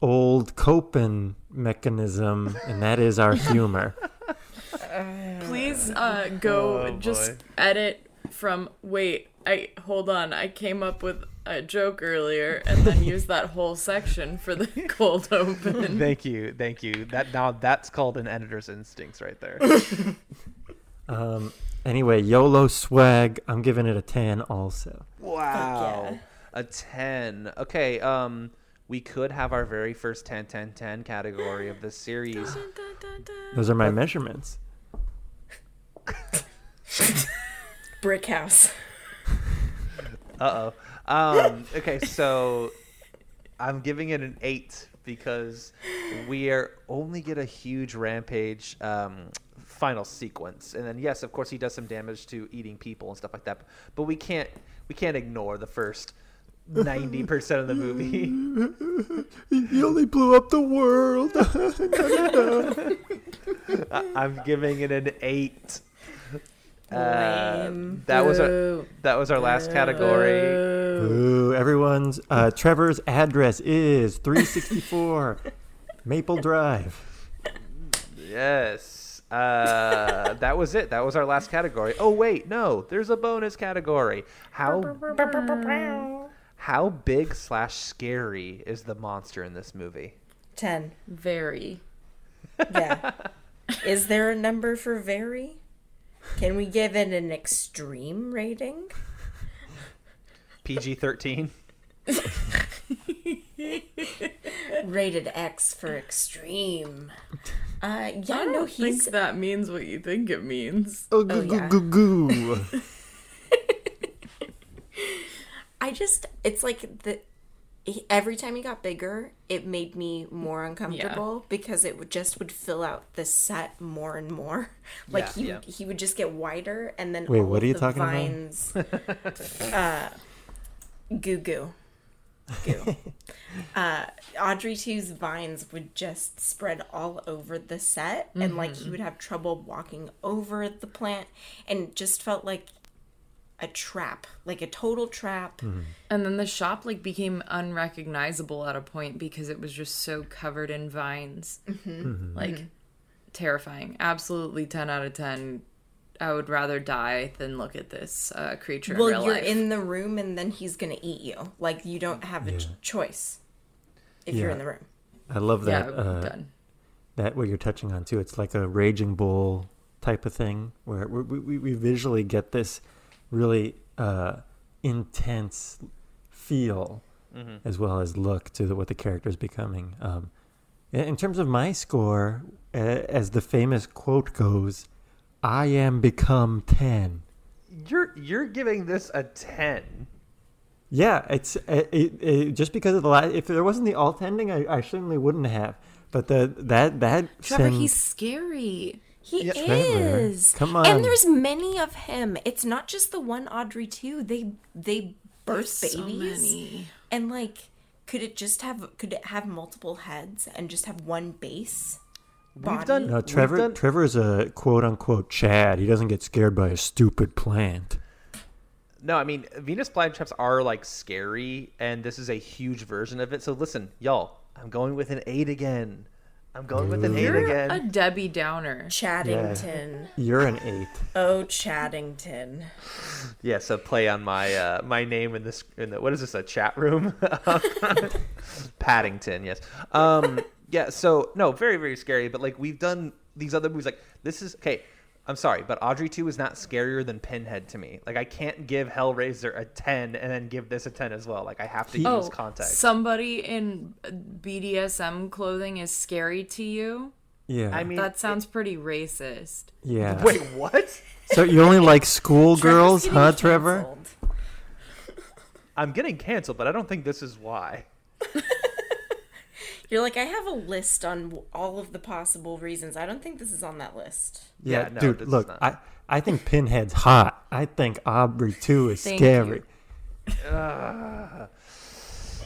S2: old coping mechanism, and that is our (laughs) humor.
S4: Please uh, go
S1: Oh,
S4: just
S1: boy.
S4: edit from wait. I hold on. I came up with a joke earlier and then (laughs) use that whole section for the (laughs) cold open.
S1: Thank you, thank you. That now that's called an editor's instincts right there.
S2: Um, anyway, YOLO swag. I'm giving it a 10 also.
S1: Wow.
S3: yeah.
S1: A 10. Okay, um we could have our very first 10 10 10 category of this series.
S2: Those are my measurements. (laughs)
S3: Brick house.
S1: Uh-oh. Um okay, so I'm giving it an 8 because we are only get a huge rampage um final sequence. And then yes, of course he does some damage to eating people and stuff like that, but we can't we can't ignore the first 90% of the movie. (laughs)
S2: He only blew up the world. (laughs)
S1: I- I'm giving it an eight. Uh,
S3: Lame.
S1: that was our that was our last category.
S2: Ooh, everyone's uh, Trevor's address is 364 (laughs) Maple Drive.
S1: Yes. Uh, that was it. That was our last category. Oh wait, no. There's a bonus category. How how big slash scary is the monster in this movie?
S3: 10.
S4: Very.
S3: Yeah. (laughs) Is there a number for very? Can we give it an extreme rating?
S1: PG thirteen. (laughs)
S3: Rated X for extreme. Uh, yeah,
S4: I
S3: no,
S4: don't
S3: he's
S4: think that means what you think it means.
S2: Oh,
S3: goo,
S2: goo,
S3: yeah.
S2: goo, goo, goo. (laughs)
S3: I just, it's like the every time he got bigger, it made me more uncomfortable because it would just would fill out the set more and more. (laughs) Like
S1: Yeah,
S3: he
S1: yeah.
S3: he would just get wider, and then
S2: Wait,
S3: all
S2: what are you
S3: the
S2: talking about?
S3: vines, (laughs) uh, goo goo, goo. (laughs) uh, Audrey II's vines would just spread all over the set, and like
S2: Mm-hmm.
S3: he would have trouble walking over the plant, and it just felt like a trap, like a total trap.
S2: Mm-hmm.
S4: And then the shop like became unrecognizable at a point because it was just so covered in vines.
S2: Mm-hmm.
S4: Like terrifying. Absolutely 10 out of 10. I would rather die than look at this uh, creature in
S3: Well,
S4: real
S3: you're
S4: life.
S3: in the room, and then he's gonna eat you. Like you don't have a ch- choice if you're in the room.
S2: I love
S4: yeah,
S2: that. uh,
S4: done.
S2: that what you're touching on too. It's like a raging bull type of thing where we, we, we visually get this really uh, intense feel as well as look to the, what the character is becoming. Um, in- in terms of my score, uh, as the famous quote goes, "I am become ten."
S1: You're you're giving this a ten.
S2: Yeah, it's it, it, it, just because of the la- if there wasn't the alt ending, I, I certainly wouldn't have. But the that that
S4: Trevor,
S2: sends-
S4: he's scary.
S3: He
S2: Trevor,
S3: is.
S2: come on.
S3: And there's many of him. It's not just the one Audrey II. They they birth
S4: So
S3: babies.
S4: many.
S3: And like could it just have could it have multiple heads and just have one base? Body?
S1: done-
S2: No,
S1: We've
S2: Trevor.
S1: done-
S2: Trevor's a quote unquote Chad. He doesn't get scared by a stupid plant.
S1: No, I mean Venus flytraps are like scary, and this is a huge version of it. So listen, y'all, I'm going with an eight again. I'm going with an 8
S4: You're
S1: again.
S4: a Debbie Downer.
S3: Chaddington.
S2: You're an eight.
S3: Oh Chaddington.
S1: Yes, a play on my uh, my name in this in the what is this a chat room? (laughs) Paddington, yes. Um, yeah. So no, very very scary. But like we've done these other movies. Like this is okay. I'm sorry, but Audrey II is not scarier than Pinhead to me. Like I can't give Hellraiser a ten and then give this a ten as well. Like I have to use
S4: Oh,
S1: context.
S4: somebody in BDSM clothing is scary to you?
S2: Yeah.
S1: I mean,
S4: That sounds pretty racist.
S2: yeah. (laughs)
S1: wait, what?
S2: So you only like schoolgirls, huh,
S3: getting
S2: Trevor?
S3: canceled.
S1: I'm getting canceled, but I don't think this is why. (laughs)
S3: You're like I have a list on all of the possible reasons. I don't think this is on that list.
S2: Yeah,
S1: Yeah, no,
S2: dude. Look. I I think Pinhead's hot. I think Audrey II is
S4: Thank
S2: scary.
S1: Uh,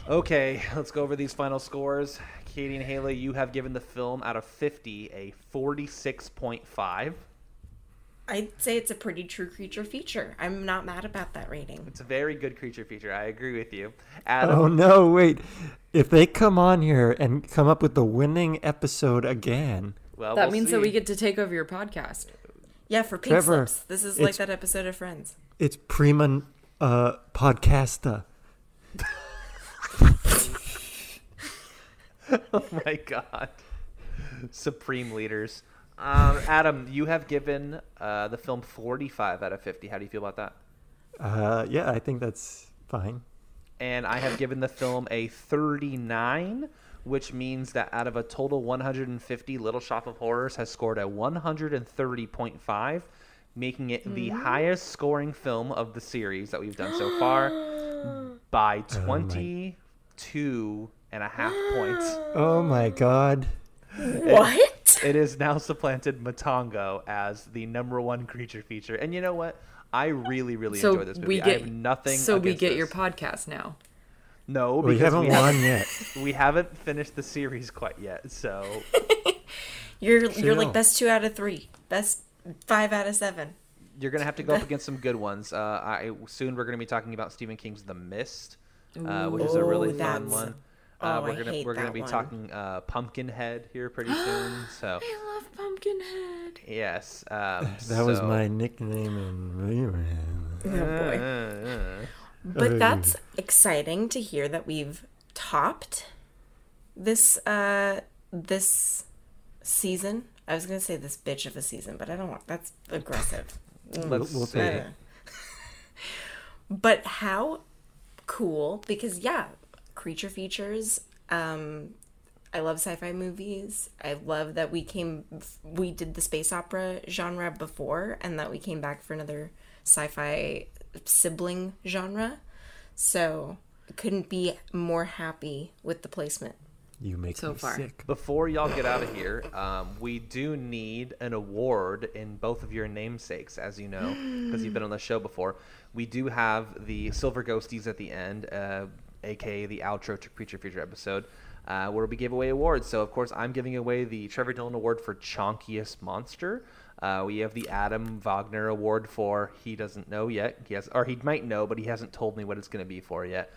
S1: okay, let's go over these final scores. Katie and Haley, you have given the film out of 50 a 46.5.
S3: I'd say it's a pretty true creature feature. I'm not mad about that rating.
S1: It's a very good creature feature. I agree with you. Adam,
S2: Oh no, wait. If they come on here and come up with the winning episode again,
S1: well,
S4: That
S1: we'll
S4: means that we get to take over your podcast.
S3: Yeah, for pink
S2: Trevor,
S3: slips. This is like that episode of Friends.
S2: it's prima uh, podcasta. (laughs)
S1: Oh my god. Supreme leaders. Um, Adam, you have given uh, the film 45 out of 50. How do you feel about that?
S2: Uh, yeah, I think that's fine.
S1: And I have given the film a 39, which means that out of a total 150, Little Shop of Horrors has scored a 130.5, making it the highest scoring film of the series that we've done so far (gasps) by 22 and a half points. (gasps)
S2: Oh my god.
S3: What?
S1: It is now supplanted Matango as the number one creature feature. And you know what? I really, really
S4: So
S1: enjoy this movie.
S4: we
S1: I
S4: get
S1: have nothing.
S4: So we
S1: against
S4: get your podcast now.
S1: no
S2: We haven't
S1: we
S2: won
S1: haven't,
S2: yet. (laughs)
S1: we haven't finished the series quite yet. So (laughs)
S3: You're you're like best two out of three, best five out of seven.
S1: you're gonna have to go up (laughs) against some good ones. Uh, I soon we're gonna be talking about Stephen King's The Mist, uh, which is a really fun
S3: that's-
S1: one. Uh,
S3: oh,
S1: we're
S3: I
S1: gonna
S3: hate
S1: we're gonna be
S3: one.
S1: talking uh, Pumpkinhead here pretty (gasps) soon. So
S4: I love Pumpkinhead.
S1: yes, um, (laughs)
S2: That was my nickname in
S3: Oh boy.
S1: Uh,
S3: But that's exciting to hear that we've topped this uh this season. I was gonna say this bitch of a season, but I don't want that's aggressive. (laughs)
S1: let's
S2: we'll
S1: see.
S2: take. (laughs)
S3: But how cool because yeah, creature features. Um I love sci-fi movies. I love that we came we did the space opera genre before and that we came back for another sci-fi sibling genre. So, couldn't be more happy with the placement.
S2: You make
S4: So
S2: me
S4: far.
S2: sick.
S1: Before y'all get out of here, um, we do need an award in both of your namesakes, as you know, because you've been on the show before. We do have the Silver Ghosties at the end, uh, aka the outro to Creature Feature episode, uh, where we give away awards. So, of course, I'm giving away the Trevor Dillon Award for Chonkiest Monster. Uh, we have the Adam Wagner Award for he doesn't know yet. He has, or he might know, but he hasn't told me what it's going to be for yet.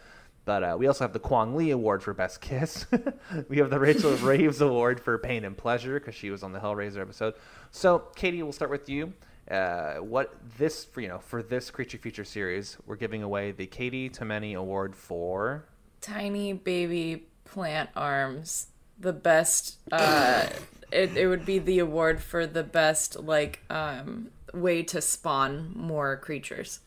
S1: But uh, we also have the Kwang Lee Award for Best Kiss. (laughs) we have the Rachel (laughs) Raves Award for Pain and Pleasure because she was on the Hellraiser episode. So, Katie, we'll start with you. Uh, what this for you know for this creature feature series, we're giving away the Katie Tomeni Award for
S4: Tiny baby plant arms. The best. Uh, it it would be the award for the best like um way to spawn more creatures.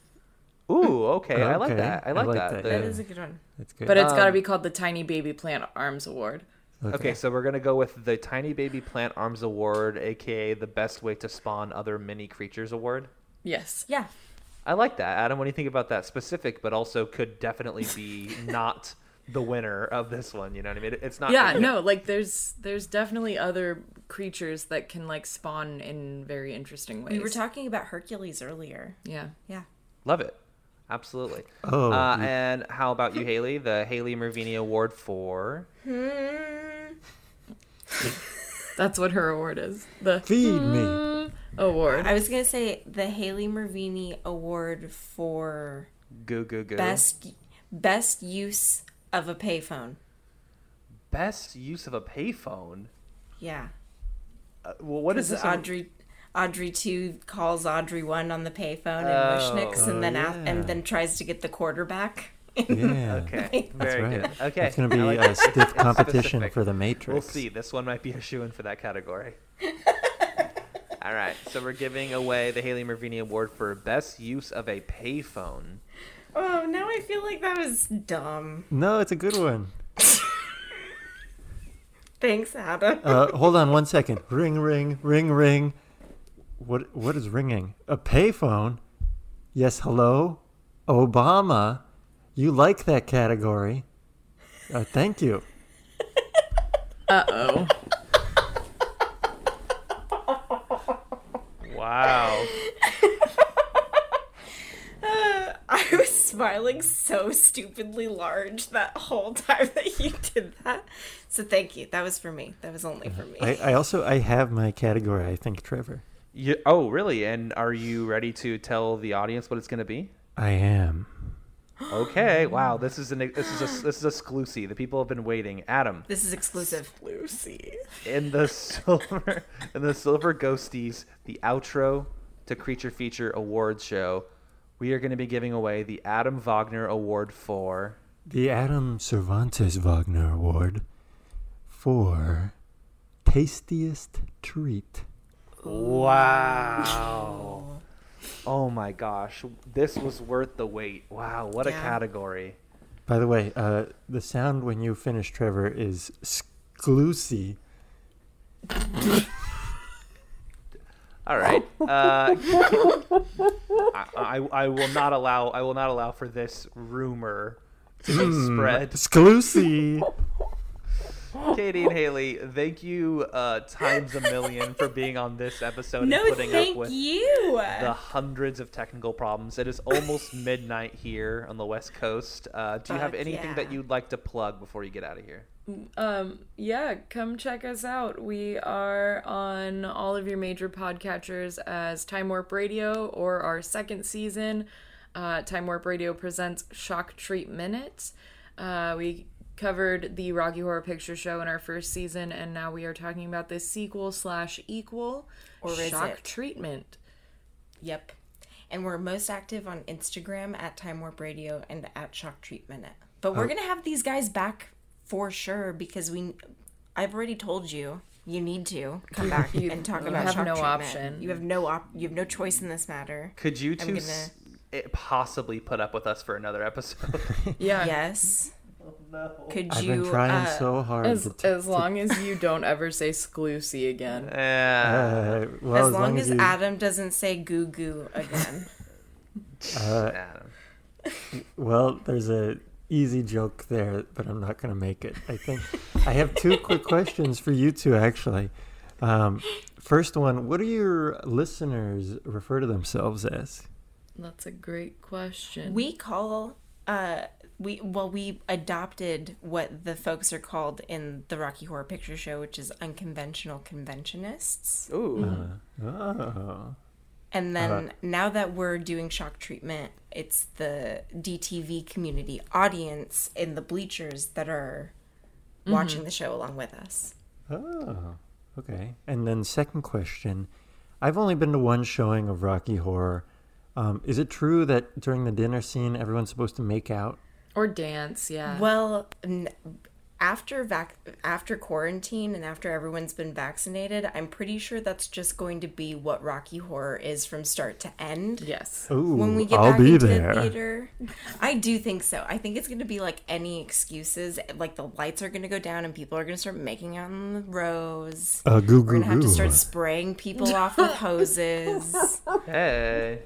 S1: Ooh, okay, I like that. I
S2: I
S1: like,
S2: like
S1: that.
S2: that,
S1: The-
S3: That a good one.
S2: That's good.
S4: But it's got to
S1: Um,
S4: be called the Tiny Baby Plant Arms Award.
S1: Okay, so we're gonna go with the Tiny Baby Plant Arms Award, aka the Best Way to Spawn Other Mini Creatures Award.
S4: Yes.
S3: Yeah.
S1: I like that, Adam. What do you think about that specific, but also could definitely be (laughs) not the winner of this one? You know what I mean? It's not.
S4: Yeah, no, like there's there's definitely other creatures that can like spawn in very interesting ways.
S3: We were talking about Hercules earlier.
S4: Yeah.
S3: Yeah.
S1: Love it. Absolutely.
S2: Oh,
S1: Uh,
S2: you-
S1: and how about you, Haley? The Haley Mervini Award for.
S4: That's what her award is. The
S2: Feed me.
S4: award.
S3: I was gonna say the Haley Mervini Award for
S1: Goo Goo Goo.
S3: best best use of a payphone.
S1: Best use of a payphone.
S3: Yeah,
S1: Uh, well, what is
S3: because
S1: this?
S3: Audrey Audrey II calls Audrey one on the payphone and
S1: Oh.
S3: Wishniks, and then
S2: Oh,
S3: a- and then tries to get the quarterback.
S2: Yeah. (laughs)
S1: Okay,
S2: That's
S1: very
S2: right.
S1: good. Okay,
S2: It's going to be
S1: like
S2: a
S1: that.
S2: stiff (laughs) competition
S1: Specific.
S2: for the Matrix.
S1: We'll see. This one might be a shoe in for that category. (laughs) All right, so we're giving away the Haley Mervini Award for best use of a payphone.
S3: Oh, now I feel like that was dumb.
S2: No, it's a good one.
S3: Thanks, Adam.
S2: Uh, hold on one second. Ring, ring, ring, ring. What? What is ringing? A payphone? Yes. Hello, Obama. You like that category? Uh, thank you. (laughs)
S4: Uh oh.
S1: Wow. (laughs)
S3: I was smiling so stupidly large that whole time that you did that. So thank you. That was for me. That was only for me.
S2: I, I also I have my category. I think Trevor.
S1: You, oh, really? And are you ready to tell the audience what it's going to be?
S2: I am.
S1: Okay. (gasps) Wow. This is an this is a this is exclusive. The people have been waiting. Adam,
S3: This is exclusive.
S4: Lucy.
S1: in the silver (laughs) in the silver ghosties, the outro to Creature Feature Awards show, we are going to be giving away the Adam Wagner Award for
S2: The Adam Cervantes Wagner Award for tastiest treat.
S1: Wow. Oh my gosh. This was worth the wait. Wow, what a category.
S2: By the way, uh, the sound when you finish, Trevor, is exclusive. (laughs)
S1: All right. Uh, I, I, I will not allow I will not allow for this rumor to be spread.
S2: Exclusive. (laughs)
S1: Katie and Haley, thank you uh, times a million for being on this episode
S3: No,
S1: and putting up with
S3: you.
S1: the hundreds of technical problems. It is almost midnight here on the West Coast. Uh, do you have
S3: Fuck
S1: anything that you'd like to plug before you get out of here?
S4: Um, yeah, come check us out. We are on all of your major podcatchers as Time Warp Radio or our second season. Uh, Time Warp Radio presents Shock Treatment. Uh, we covered the Rocky Horror Picture Show in our first season, and now we are talking about the sequel slash equal
S3: Or
S4: Shock
S3: it?
S4: Treatment.
S3: Yep. And we're most active on Instagram at Time Warp Radio and at Shock Treatment. But we're oh. gonna have these guys back for sure because we I've already told you you need to come back (laughs)
S4: You
S3: and talk
S4: have
S3: about shock
S4: no
S3: treatment.
S4: option.
S3: You have no op- you have no choice in this matter.
S1: Could you two
S3: gonna-
S1: s- eh, possibly put up with us for another episode? (laughs)
S4: Yeah.
S3: Yes. Could
S2: I've
S3: you
S2: been trying
S3: uh,
S2: so hard.
S4: As,
S2: to t-
S4: as (laughs) long as you don't ever say Sclusy again. (laughs)
S2: Uh, well,
S3: as long as
S2: you,
S3: Adam doesn't say goo goo again. (laughs)
S2: uh,
S1: Adam.
S2: well, there's a easy joke there, but I'm not going to make it. I think I have two quick questions for you two, actually. Um, first one: What do your listeners refer to themselves as?
S4: That's a great question.
S3: we call uh we well we adopted what the folks are called in the Rocky Horror Picture Show, which is unconventional conventionists.
S1: Ooh. Uh-huh.
S2: Oh,
S3: And then uh-huh. now that we're doing shock treatment, it's the DTV community audience in the bleachers that are mm-hmm. watching the show along with us.
S2: oh, okay. And then second question: I've only been to one showing of Rocky Horror. Um, is it true that during the dinner scene, everyone's supposed to make out?
S4: Or dance, yeah.
S3: Well, after vac- after quarantine and after everyone's been vaccinated, I'm pretty sure that's just going to be what Rocky Horror is from start to end.
S4: yes.
S2: Ooh,
S3: when we get
S2: I'll
S3: back
S2: be
S3: into
S2: there.
S3: the theater. I do think so. I think it's going to be like any excuses. Like the lights are going to go down and people are going to start making out on the rows.
S2: Uh, goo
S3: We're going to have to start spraying people off with hoses. (laughs)
S1: Hey.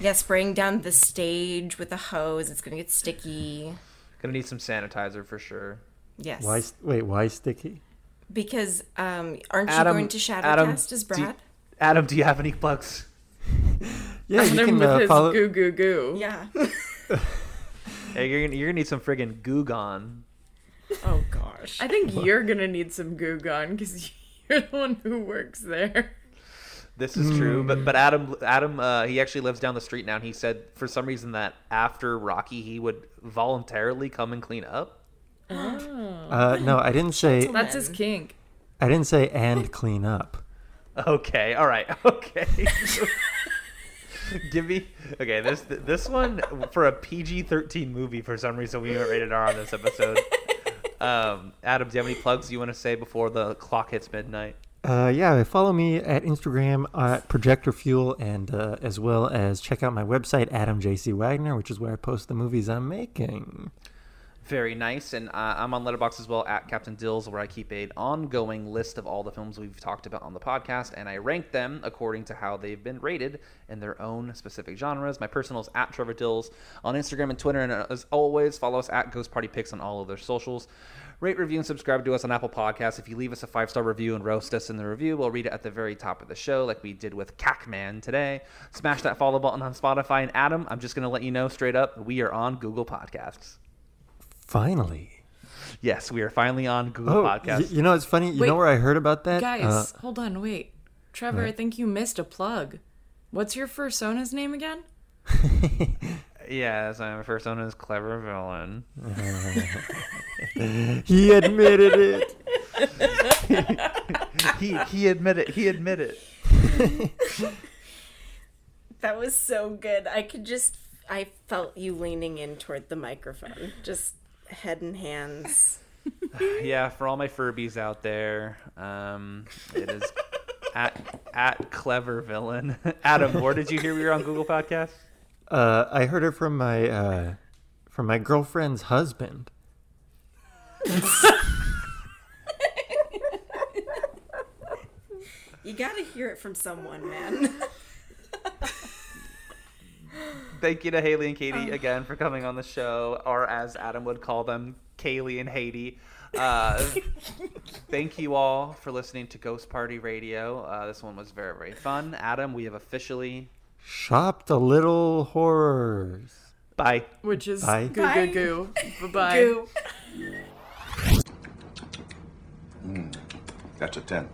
S3: Yeah, spraying down the stage with a hose. It's going to get sticky.
S1: Gonna need some sanitizer for sure.
S3: Yes.
S2: Why? Wait, why sticky?
S3: Because um, aren't you going to Shadowcast
S1: Adam,
S3: as
S1: do you-
S3: Brad?
S1: Adam, do you have any plugs? (laughs)
S2: Yeah, you
S4: Him
S2: can
S4: with
S2: uh,
S4: his
S2: follow.
S4: goo goo goo.
S3: Yeah. (laughs)
S1: Hey, you're gonna, you're gonna need some friggin' Goo Gone.
S3: oh gosh.
S4: I think you're gonna need some Goo Gone because (laughs) you're the one who works there.
S1: This is true, but but Adam
S2: Hmm.
S1: Adam uh, he actually lives down the street now, and he said for some reason that after Rocky he would voluntarily come and clean up.
S2: Uh, no, I didn't say.
S4: That's his kink.
S2: I didn't say and clean up.
S1: Okay, all right, (laughs) okay. Give me okay. This this one for a PG thirteen movie for some reason we went rated R on this episode. (laughs) Um, Adam, do you have any plugs you want to say before the clock hits midnight?
S2: Uh, yeah, follow me at Instagram at Projector Fuel, and uh, as well as check out my website Adam JC Wagner, which is where I post the movies I'm making.
S1: Very nice, and uh, I'm on Letterboxd as well at Captain Dills, where I keep an ongoing list of all the films we've talked about on the podcast, and I rank them according to how they've been rated in their own specific genres. My personal is at Trevor Dills on Instagram and Twitter, and uh, as always, follow us at Ghost Party Picks on all of their socials. Rate, review, and subscribe to us on Apple Podcasts. If you leave us a five star review and roast us in the review, we'll read it at the very top of the show, like we did with Cacman today. Smash that follow button on Spotify. And Adam, I'm just going to let you know straight up, we are on Google Podcasts.
S2: Finally.
S1: Yes, we are finally on Google
S2: Oh,
S1: Podcasts.
S2: y- you know it's funny. You
S4: Wait,
S2: know where I heard about that?
S4: Guys,
S2: Uh,
S4: hold on, wait. Trevor, I think you missed a plug. What's your fursona's name again? (laughs)
S1: Yes, I'm first known as Clever Villain. (laughs)
S2: He admitted it. (laughs)
S1: he he admitted he admitted. (laughs)
S3: That was so good. I could just, I felt you leaning in toward the microphone, just head and hands. (sighs)
S1: Yeah, for all my Furbies out there, um, it is at at Clever Villain. Adam, where did you hear we were on Google Podcasts?
S2: Uh, I heard it from my uh, from my girlfriend's husband.
S3: You gotta hear it from someone, man.
S1: Thank you to Haley and Katie again for coming on the show, or as Adam would call them, Kaylee and Haiti. Uh, (laughs) thank you all for listening to Ghost Party Radio. Uh, this one was very, very fun. Adam, we have officially.
S2: Shop the little horrors.
S1: Bye.
S4: Which is
S2: Bye.
S4: goo
S3: Bye.
S4: goo (laughs) goo. Bye bye.
S3: Goo.
S8: That's a 10.